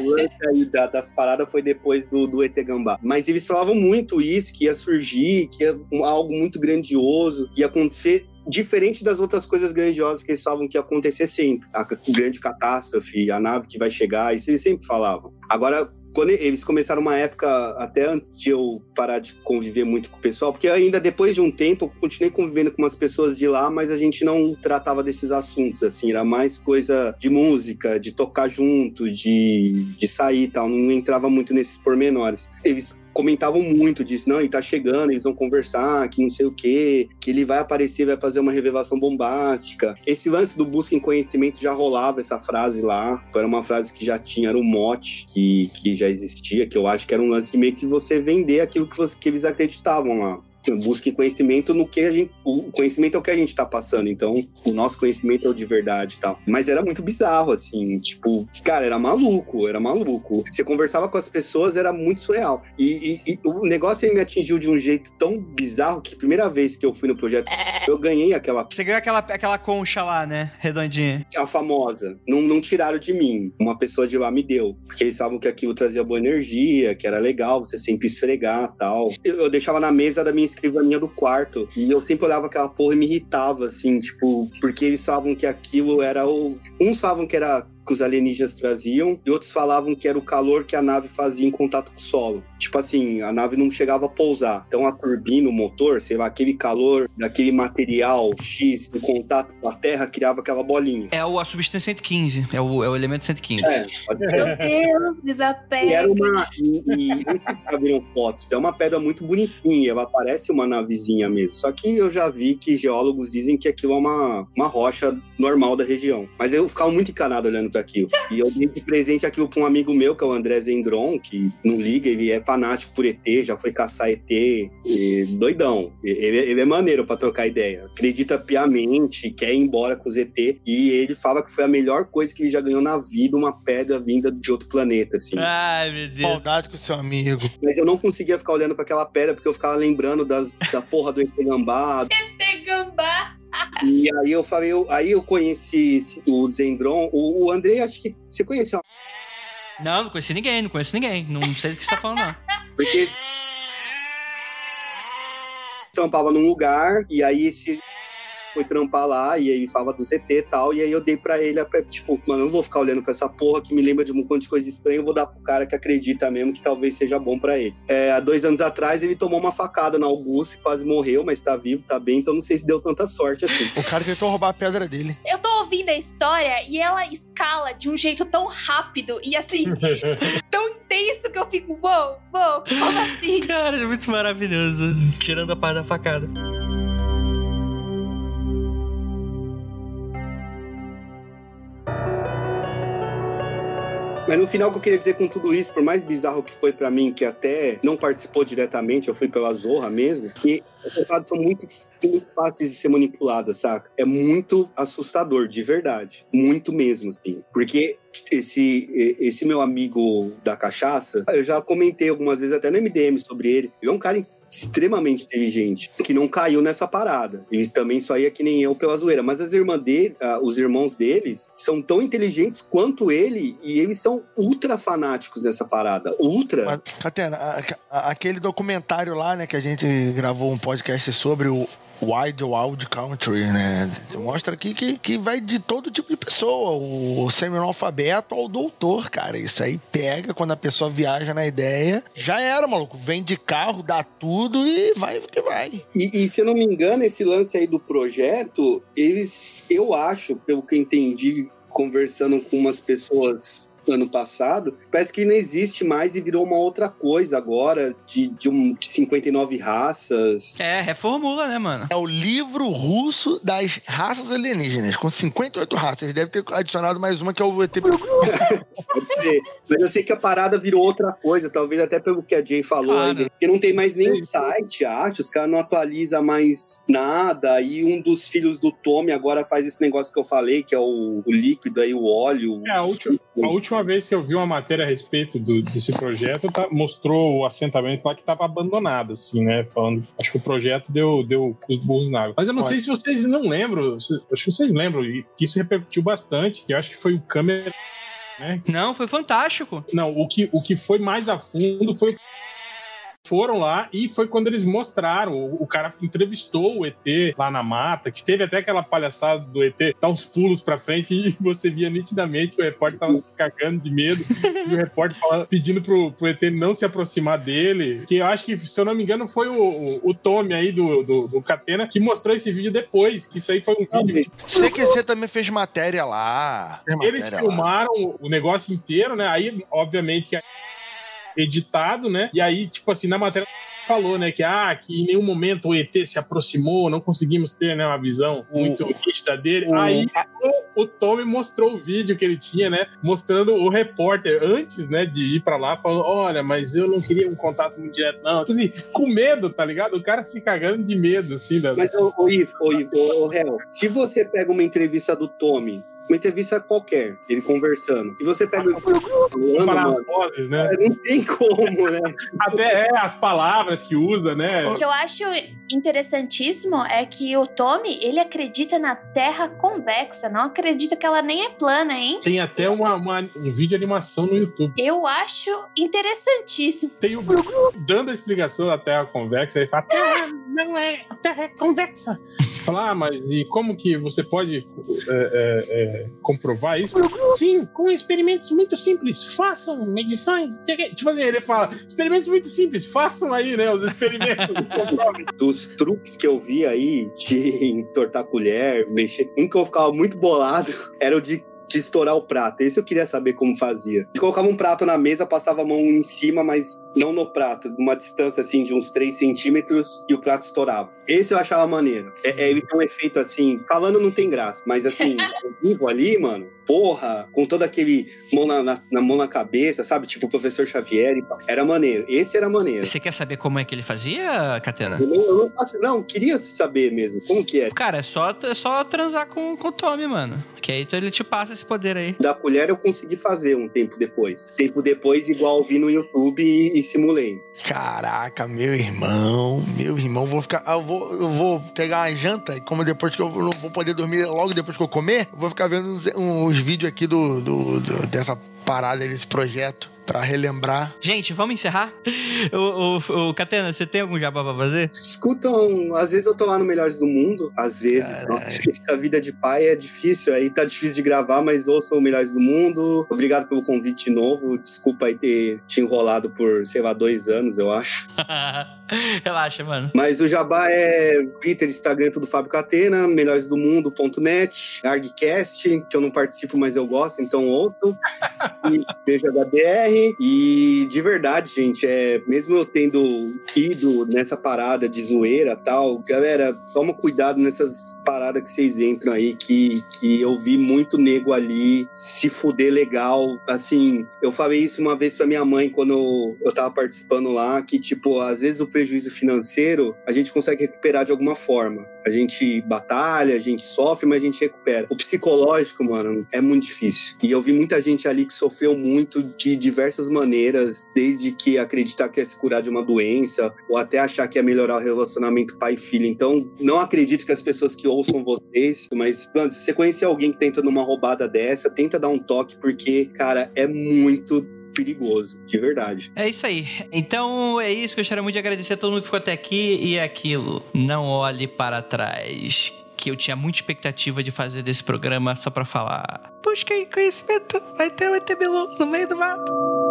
o lance aí da, das paradas foi depois do, do ET Gambá. Mas eles falavam muito isso, que ia surgir, que ia algo muito grandioso, ia acontecer diferente das outras coisas grandiosas que eles falavam que ia acontecer sempre. A grande catástrofe, a nave que vai chegar, isso eles sempre falavam. Agora, quando eles começaram uma época, até antes de eu parar de conviver muito com o pessoal, porque ainda depois de um tempo eu continuei convivendo com umas pessoas de lá, mas a gente não tratava desses assuntos, assim, era mais coisa de música, de tocar junto, de, de sair e tal, não entrava muito nesses pormenores. Eles comentavam muito disso, não, ele tá chegando, eles vão conversar, que não sei o quê, que ele vai aparecer, vai fazer uma revelação bombástica. Esse lance do busca em conhecimento já rolava essa frase lá, era uma frase que já tinha, era um mote que, que já existia, que eu acho que era um lance de meio que você vender aquilo que, você, que eles acreditavam lá busque conhecimento no que a gente. O conhecimento é o que a gente tá passando, então o nosso conhecimento é o de verdade e tal. Mas era muito bizarro, assim, tipo, cara, era maluco, era maluco. Você conversava com as pessoas, era muito surreal. E, e, e o negócio aí me atingiu de um jeito tão bizarro que a primeira vez que eu fui no projeto, eu ganhei aquela. Você ganhou aquela, aquela concha lá, né? Redondinha. A famosa. Não, não tiraram de mim. Uma pessoa de lá me deu. Porque eles sabiam que aquilo trazia boa energia, que era legal, você sempre esfregar tal. Eu, eu deixava na mesa da minha escrivaninha do quarto. E eu sempre olhava aquela porra e me irritava, assim, tipo, porque eles falavam que aquilo era o. Uns falavam que era que os alienígenas traziam, e outros falavam que era o calor que a nave fazia em contato com o solo. Tipo assim, a nave não chegava a pousar. Então a turbina, o motor, sei lá, aquele calor daquele material X em contato com a Terra criava aquela bolinha. É o, a substância 115, é o, é o elemento 115. É, pode Meu Deus, desapega. E era uma. E, e não sei se já viram fotos, é uma pedra muito bonitinha, ela parece uma navezinha mesmo. Só que eu já vi que geólogos dizem que aquilo é uma, uma rocha normal da região. Mas eu ficava muito encanado olhando para aquilo. E eu dei de presente aquilo para um amigo meu, que é o André Zendron, que não liga, ele é fanático por ET, já foi caçar ET, doidão. Ele, ele é maneiro para trocar ideia. Acredita piamente, quer ir embora com os ET, e ele fala que foi a melhor coisa que ele já ganhou na vida, uma pedra vinda de outro planeta, assim. Ai, meu Deus. Maldade com o seu amigo. Mas eu não conseguia ficar olhando para aquela pedra, porque eu ficava lembrando das, da porra do ET Gambá, ET Gambá. E aí eu falei, eu, aí eu conheci o Zendron, o, o André, acho que você conheceu. Não, não conheci ninguém, não conheço ninguém. Não sei do que você tá falando, não. Porque trampava num lugar e aí esse foi trampar lá e aí falava do ZT e tal, e aí eu dei pra ele, tipo, mano, eu não vou ficar olhando pra essa porra que me lembra de um monte de coisa estranha, eu vou dar pro cara que acredita mesmo que talvez seja bom pra ele. É, há dois anos atrás ele tomou uma facada na Augusta, quase morreu, mas tá vivo, tá bem, então não sei se deu tanta sorte assim. O cara tentou roubar a pedra dele. Eu tô ouvindo a história e ela escala de um jeito tão rápido e assim, tão intenso que eu fico, uou, uou, como assim? Cara, é muito maravilhoso. Tirando a parte da facada. Mas no final, o que eu queria dizer com tudo isso, por mais bizarro que foi para mim, que até não participou diretamente, eu fui pela Zorra mesmo, que são muito, muito fáceis de ser manipuladas, saca? É muito assustador, de verdade. Muito mesmo, assim. Porque esse, esse meu amigo da cachaça, eu já comentei algumas vezes até no MDM sobre ele. Ele é um cara extremamente inteligente, que não caiu nessa parada. Ele também só ia que nem eu pela zoeira. Mas as irmãs dele, uh, os irmãos deles, são tão inteligentes quanto ele e eles são ultra fanáticos nessa parada. Ultra. Mas, Catena, aquele documentário lá, né, que a gente gravou um podcast sobre o, Wild Wild Country, né? Mostra aqui que, que vai de todo tipo de pessoa, o semi-analfabeto ao doutor, cara. Isso aí pega quando a pessoa viaja na ideia. Já era, maluco. Vem de carro, dá tudo e vai que vai. E, e, se eu não me engano, esse lance aí do projeto, eles, eu acho, pelo que entendi conversando com umas pessoas ano passado, parece que não existe mais e virou uma outra coisa agora, de, de, um, de 59 raças. É, reformula, né, mano? É o livro russo das raças alienígenas, com 58 raças. Deve ter adicionado mais uma que é o ET. Pode ser. Mas eu sei que a parada virou outra coisa, talvez até pelo que a Jay falou claro. aí, que não tem mais nem site, acho, os caras não atualizam mais nada, e um dos filhos do Tommy agora faz esse negócio que eu falei, que é o, o líquido aí, o óleo. É, a última, a última última vez que eu vi uma matéria a respeito do, desse projeto, tá, mostrou o assentamento lá que estava abandonado, assim, né? Falando, acho que o projeto deu, deu os burros na água. Mas eu não Pode. sei se vocês não lembram, acho que vocês lembram, que isso repercutiu bastante, eu acho que foi o câmera. Né? Não, foi fantástico. Não, o que, o que foi mais a fundo foi foram lá e foi quando eles mostraram. O, o, cara entrevistou o ET lá na mata, que teve até aquela palhaçada do ET dar uns pulos pra frente e você via nitidamente o repórter tava se cagando de medo e o repórter falando, pedindo pro, pro ET não se aproximar dele. Que eu acho que, se eu não me engano, foi o, o, o Tommy aí do, do, do Catena que mostrou esse vídeo depois. Que isso aí foi um vídeo. CQC também fez matéria lá. Matéria eles filmaram lá. o negócio inteiro, né? Aí, obviamente, que editado, né? E aí, tipo assim, na matéria falou, né, que, ah, que em nenhum momento o ET se aproximou, não conseguimos ter, né, uma visão muito nítida dele. O... Aí o, o Tommy mostrou o vídeo que ele tinha, né, mostrando o repórter antes, né, de ir para lá, falando, olha, mas eu não queria um contato muito direto, não. Tipo assim, com medo, tá ligado? O cara se cagando de medo, assim. Da... Mas, ô, ô Ivo, ô, Ivo, ô, Hel, se você pega uma entrevista do Tommy uma entrevista qualquer, ele conversando. E você pega. Falando, as vozes, né? É, não tem como, né? Até é, as palavras que usa, né? O que eu acho interessantíssimo é que o Tommy, ele acredita na Terra convexa, não acredita que ela nem é plana, hein? Tem até uma, uma um vídeo de animação no YouTube. Eu acho interessantíssimo. Tem o dando a explicação da Terra convexa, ele fala: Terra não é, a Terra é convexa. Fala, ah, mas e como que você pode é, é, é, comprovar isso? Sim, com experimentos muito simples. Façam medições. Tipo assim, ele fala, experimentos muito simples, façam aí, né, os experimentos. Dos truques que eu vi aí de entortar colher, mexer, um que eu ficava muito bolado era o de de estourar o prato. Esse eu queria saber como fazia. Você colocava um prato na mesa, passava a mão em cima, mas não no prato, uma distância assim de uns 3 centímetros e o prato estourava. Esse eu achava maneiro. É, é, ele tem um efeito assim, falando não tem graça, mas assim, vivo ali, mano, porra, com todo aquele mão na, na, na, mão na cabeça, sabe? Tipo o professor Xavier. Era maneiro. Esse era maneiro. Você quer saber como é que ele fazia, Catena? Eu não, eu não, faço, não, queria saber mesmo. Como que é? Cara, é só, é só transar com, com o Tommy, mano. Que aí ele te passa esse poder aí. Da colher eu consegui fazer um tempo depois. Tempo depois, igual vi no YouTube e, e simulei. Caraca, meu irmão, meu irmão, vou ficar. Eu vou, eu vou pegar uma janta e como depois que eu não vou poder dormir logo depois que eu comer, eu vou ficar vendo uns, uns vídeos aqui do, do, do dessa parada desse projeto para relembrar. Gente, vamos encerrar? o, o, o Catena, você tem algum jabá pra fazer? Escutam, às vezes eu tô lá no Melhores do Mundo, às vezes. Nossa, a vida de pai é difícil, aí tá difícil de gravar, mas ouçam o Melhores do Mundo. Obrigado pelo convite novo. Desculpa aí ter te enrolado por, sei lá, dois anos, eu acho. Relaxa, mano. Mas o jabá é Twitter, Instagram, tudo Fábio Catena, melhores do mundo.net, ArgCast, que eu não participo, mas eu gosto, então ouçam. e beijo HDR. E de verdade, gente, é mesmo eu tendo ido nessa parada de zoeira tal, galera, toma cuidado nessas paradas que vocês entram aí, que, que eu vi muito nego ali se fuder legal. Assim, eu falei isso uma vez pra minha mãe quando eu tava participando lá, que, tipo, às vezes o prejuízo financeiro a gente consegue recuperar de alguma forma. A gente batalha, a gente sofre, mas a gente recupera. O psicológico, mano, é muito difícil. E eu vi muita gente ali que sofreu muito de diversas maneiras, desde que acreditar que é se curar de uma doença, ou até achar que é melhorar o relacionamento pai-filho. Então, não acredito que as pessoas que ouçam vocês, mas, mano, se você conhecer alguém que tenta numa roubada dessa, tenta dar um toque, porque, cara, é muito perigoso, de verdade. É isso aí. Então é isso. Gostaria muito de agradecer a todo mundo que ficou até aqui. E é aquilo, não olhe para trás. Que eu tinha muita expectativa de fazer desse programa só pra falar. Busquei conhecimento. Vai ter, vai ter no meio do mato.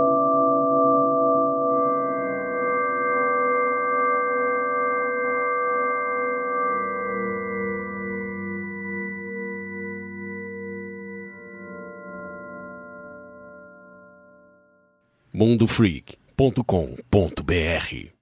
mundofreak.com.br